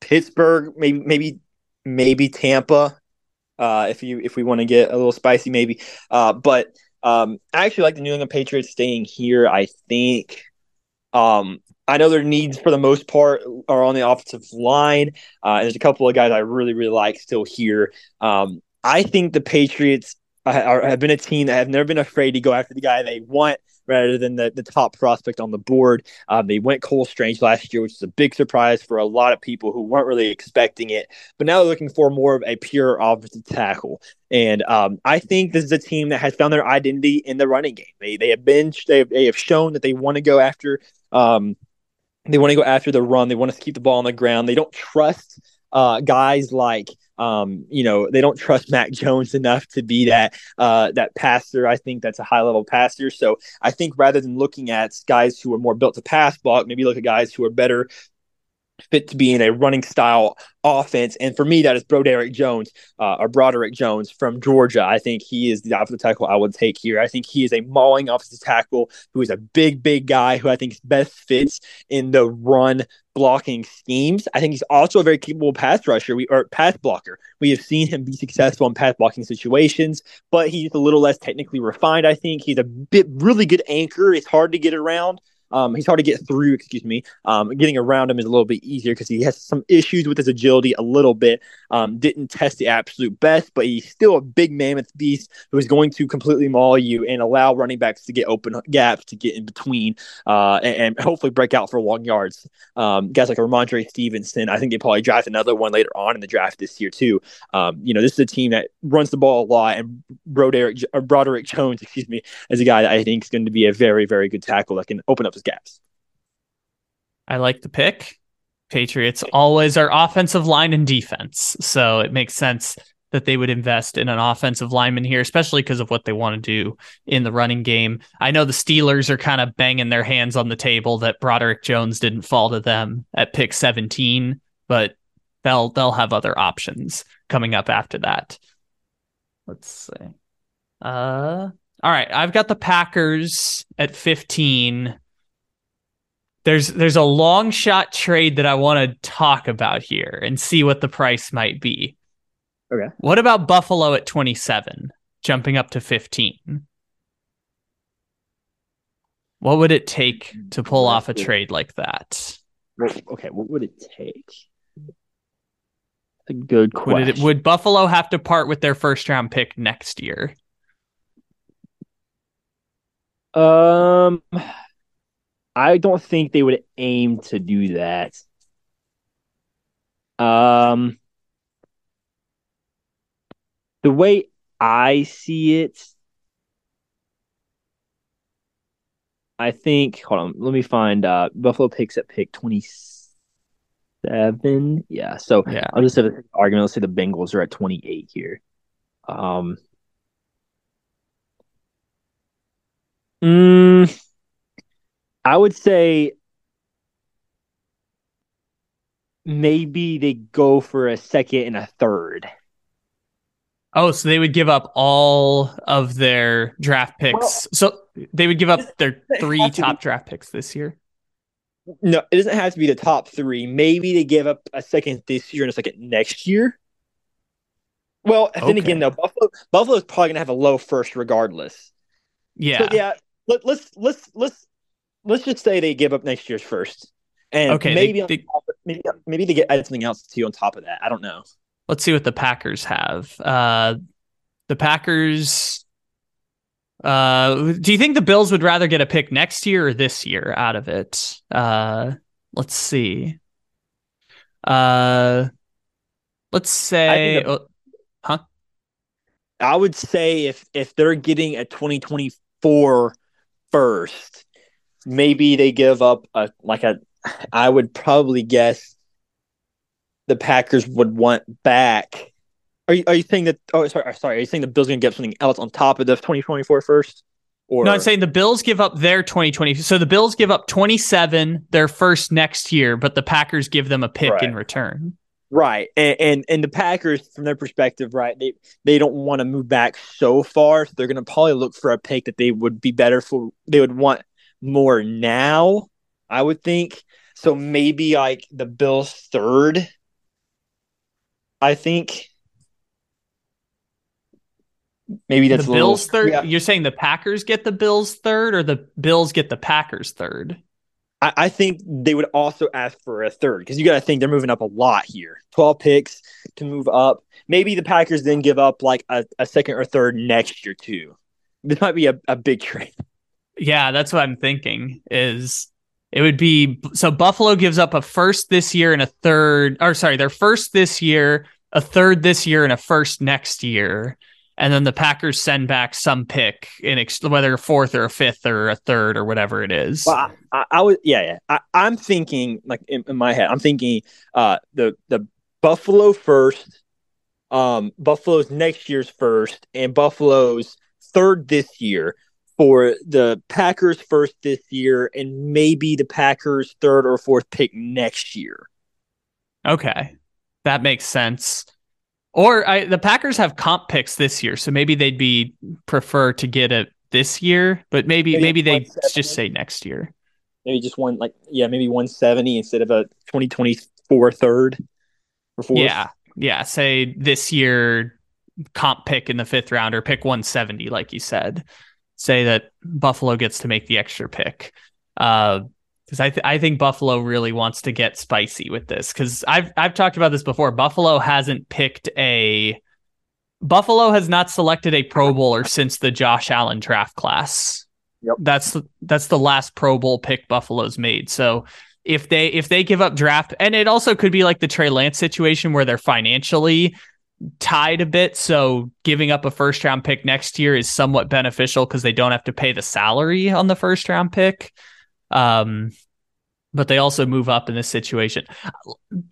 Pittsburgh, maybe maybe maybe Tampa uh, if you if we want to get a little spicy, maybe. Uh, but um, I actually like the New England Patriots staying here. I think. Um, I know their needs for the most part are on the offensive line. Uh, there's a couple of guys I really really like still here. Um, I think the Patriots are, have been a team that have never been afraid to go after the guy they want rather than the, the top prospect on the board. Um, they went Cole Strange last year, which is a big surprise for a lot of people who weren't really expecting it. But now they're looking for more of a pure offensive tackle. And um, I think this is a team that has found their identity in the running game. They, they have been they have, they have shown that they want to go after um, they want to go after the run. They want to keep the ball on the ground. They don't trust uh, guys like um, you know, they don't trust Mac Jones enough to be that uh, that passer. I think that's a high level passer. So I think rather than looking at guys who are more built to pass block, maybe look at guys who are better fit to be in a running style offense. And for me, that is Broderick Jones uh, or Broderick Jones from Georgia. I think he is the offensive tackle I would take here. I think he is a mauling offensive tackle who is a big, big guy who I think best fits in the run blocking schemes. I think he's also a very capable pass rusher we, or pass blocker. We have seen him be successful in pass blocking situations, but he's a little less technically refined. I think he's a bit really good anchor. It's hard to get around. Um, he's hard to get through, excuse me. Um, getting around him is a little bit easier because he has some issues with his agility a little bit. Um, didn't test the absolute best, but he's still a big mammoth beast who is going to completely maul you and allow running backs to get open gaps to get in between uh, and, and, hopefully break out for long yards. Um, guys like Rhamondre Stevenson, I think they probably draft another one later on in the draft this year too. Um, you know, this is a team that runs the ball a lot, and Broderick, Broderick Jones, excuse me, is a guy that I think is going to be a very, very good tackle that can open up gaps. I like the pick. Patriots always are offensive line and defense. So it makes sense that they would invest in an offensive lineman here, especially because of what they want to do in the running game. I know the Steelers are kind of banging their hands on the table that Broderick Jones didn't fall to them at pick 17, but they'll they'll have other options coming up after that. Let's see. Uh all right, I've got the Packers at 15 there's there's a long shot trade that I want to talk about here and see what the price might be. Okay. What about Buffalo at 27, jumping up to 15? What would it take to pull off a trade like that? okay, what would it take? a good question. Would, it, would Buffalo have to part with their first round pick next year? Um I don't think they would aim to do that. Um, the way I see it, I think. Hold on, let me find. Uh, Buffalo picks at pick twenty seven. Yeah, so yeah. I'll just have an argument. Let's say the Bengals are at twenty eight here. Um. Mm, I would say maybe they go for a second and a third. Oh, so they would give up all of their draft picks. Well, so they would give up their three top be, draft picks this year. No, it doesn't have to be the top three. Maybe they give up a second this year and a second next year. Well, then okay. again, though, Buffalo Buffalo's probably gonna have a low first regardless. Yeah, so, yeah. Let, let's let's let's let's just say they give up next year's first, and okay, maybe they, they, maybe maybe they get add something else too on top of that. I don't know. Let's see what the Packers have. Uh, the Packers. Uh, do you think the Bills would rather get a pick next year or this year out of it? Uh, let's see. Uh, let's say, the, oh, huh? I would say if if they're getting a 2024 first, maybe they give up a like a. I would probably guess the Packers would want back. Are you, are you saying that? Oh, sorry, uh, sorry. Are you saying the Bills to get something else on top of the 2024 first? Or... No, I'm saying the Bills give up their 2020. So the Bills give up 27, their first next year, but the Packers give them a pick right. in return. Right, and, and, and the Packers, from their perspective, right, they they don't want to move back so far, so they're to probably look for a pick that they would be better for. They would want more now, I would think. So maybe like the Bills' third I think maybe that's the Bills little, third. Yeah. You're saying the Packers get the Bills third, or the Bills get the Packers third? I, I think they would also ask for a third because you got to think they're moving up a lot here. Twelve picks to move up. Maybe the Packers then give up like a, a second or third next year too. This might be a, a big trade. Yeah, that's what I'm thinking. Is it would be so Buffalo gives up a first this year and a third, or sorry, their first this year, a third this year, and a first next year. And then the Packers send back some pick in ex- whether a fourth or a fifth or a third or whatever it is. Well, I, I, I would, yeah, yeah. I, am thinking like in, in, my head, I'm thinking uh, the the Buffalo first, um, Buffalo's next year's first, and Buffalo's third this year for the Packers first this year and maybe the Packers third or fourth pick next year. Okay. That makes sense. Or I, the Packers have comp picks this year, so maybe they'd be prefer to get it this year, but maybe maybe, maybe they just say next year. Maybe just one like yeah, maybe 170 instead of a 2024 third or fourth. Yeah. Yeah, say this year comp pick in the fifth round or pick 170 like you said say that Buffalo gets to make the extra pick. Uh, because I th- I think Buffalo really wants to get spicy with this because I've I've talked about this before. Buffalo hasn't picked a Buffalo has not selected a Pro Bowler since the Josh Allen draft class. Yep. That's that's the last Pro Bowl pick Buffalo's made. So if they if they give up draft and it also could be like the Trey Lance situation where they're financially tied a bit. So giving up a first round pick next year is somewhat beneficial because they don't have to pay the salary on the first round pick. Um, but they also move up in this situation.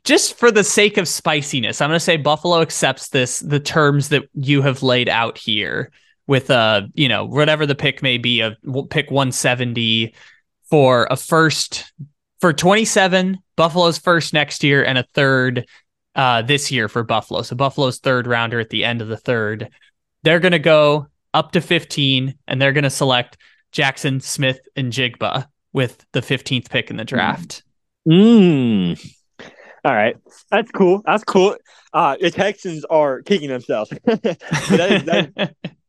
Just for the sake of spiciness, I'm going to say Buffalo accepts this, the terms that you have laid out here with, uh, you know, whatever the pick may be, a pick 170 for a first for 27, Buffalo's first next year, and a third uh, this year for Buffalo. So Buffalo's third rounder at the end of the third. They're going to go up to 15 and they're going to select Jackson, Smith, and Jigba with the 15th pick in the draft. Mm. All right. That's cool. That's cool. Uh, the Texans are kicking themselves. that is, that,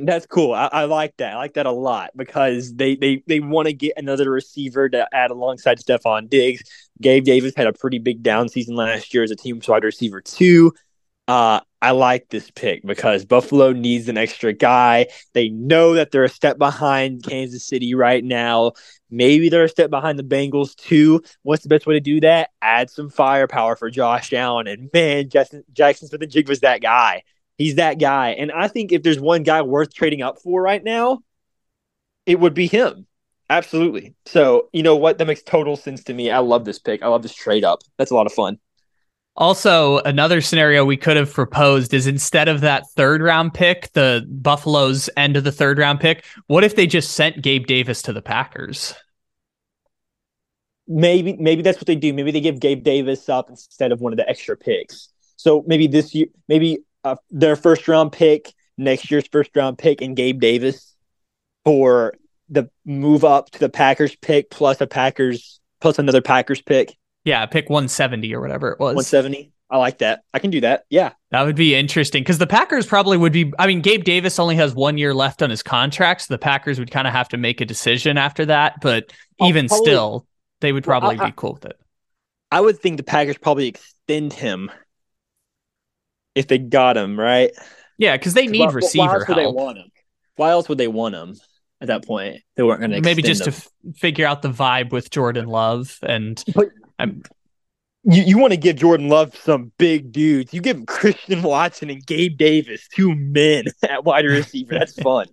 that's cool. I, I, like that. I like that a lot because they they they want to get another receiver to add alongside Stefon Diggs. Gabe Davis had a pretty big down season last year as a team wide receiver too. Uh, I like this pick because Buffalo needs an extra guy. They know that they're a step behind Kansas City right now. Maybe they're a step behind the Bengals too. What's the best way to do that? Add some firepower for Josh Allen. And man, Jackson, Jaxon Smith-Njigba's that guy. He's that guy. And I think if there's one guy worth trading up for right now, it would be him. Absolutely. So, you know what? That makes total sense to me. I love this pick. I love this trade up. That's a lot of fun. Also, another scenario we could have proposed is instead of that third round pick, the Buffalo's end of the third round pick, what if they just sent Gabe Davis to the Packers? maybe maybe that's what they do. Maybe they give Gabe Davis up instead of one of the extra picks. So maybe this year, maybe uh, their first round pick, next year's first round pick, and Gabe Davis for the move up to the Packers pick plus a Packers plus another Packers pick. Yeah, pick 170 or whatever it was. 170. I like that. I can do that. Yeah. That would be interesting because the Packers probably would be. I mean, Gabe Davis only has one year left on his contract, so the Packers would kind of have to make a decision after that. But even probably, still, they would probably well, I, be cool with it. I would think the Packers probably extend him if they got him, right? Yeah, because they need why, receiver why else help. Would they want him? Why else would they want him at that point? They weren't going to maybe just them. to f- figure out the vibe with Jordan Love and. But, I'm, you, you want to give Jordan Love some big dudes. You give him Christian Watson and Gabe Davis, two men at wide receiver. That's fun.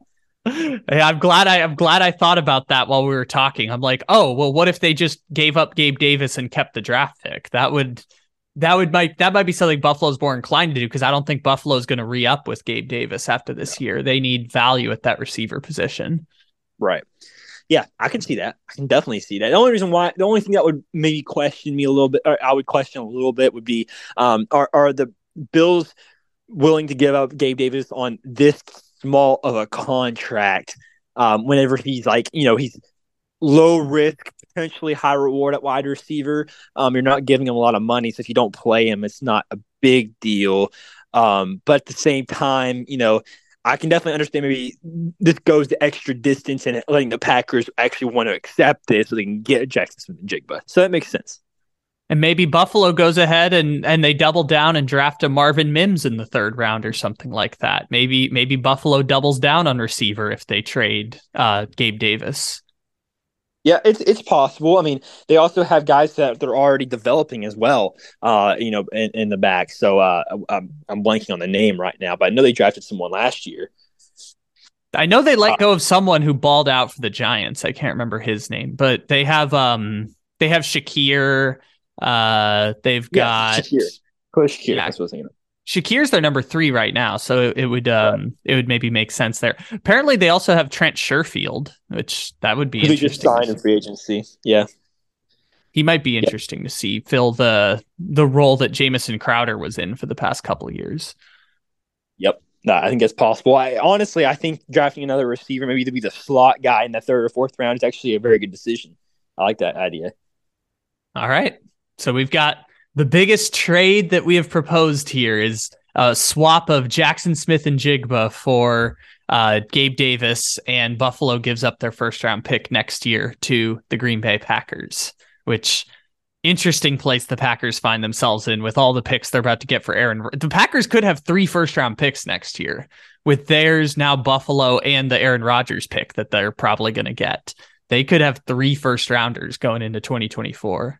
hey, I'm glad I I'm glad I thought about that while we were talking. I'm like, oh well, what if they just gave up Gabe Davis and kept the draft pick? That would that would might that might be something Buffalo's more inclined to do because I don't think Buffalo's going to re up with Gabe Davis after this yeah. year. They need value at that receiver position. Right. Yeah, I can see that. I can definitely see that. The only reason why, the only thing that would maybe question me a little bit, or I would question a little bit, would be, um, are are the Bills willing to give up Gabe Davis on this small of a contract? Um, whenever he's like, you know, he's low risk, potentially high reward at wide receiver. Um, you're not giving him a lot of money, so if you don't play him, it's not a big deal. Um, but at the same time, you know, I can definitely understand maybe this goes the extra distance and letting the Packers actually want to accept this so they can get Jaxon Smith-Njigba. So that makes sense. And maybe Buffalo goes ahead and and they double down and draft a Marvin Mims in the third round or something like that. Maybe maybe Buffalo doubles down on receiver if they trade uh, Gabe Davis. Yeah, it's it's possible. I mean, they also have guys that they're already developing as well. Uh, you know, in, in the back. So uh, I'm I'm blanking on the name right now, but I know they drafted someone last year. I know they let uh, go of someone who balled out for the Giants. I can't remember his name, but they have um they have Shakir. Uh, they've yeah, got Shakir. Push Shakir. Yeah. That's what I was thinking. Shakir's their number three right now, so it, it would um it would maybe make sense there. Apparently, they also have Trent Sherfield, which that would be he just signed in free agency. Yeah, he might be interesting yeah. to see fill the the role that Jamison Crowder was in for the past couple of years. Yep, no, I think that's possible. I honestly, I think drafting another receiver, maybe to be the slot guy in the third or fourth round, is actually a very good decision. I like that idea. All right, so we've got the biggest trade that we have proposed here is a swap of Jaxon Smith-Njigba for uh, Gabe Davis, and Buffalo gives up their first round pick next year to the Green Bay Packers, which interesting place the Packers find themselves in with all the picks they're about to get for Aaron. The Packers could have three first round picks next year with theirs now Buffalo and the Aaron Rodgers pick that they're probably going to get. They could have three first rounders going into 2024.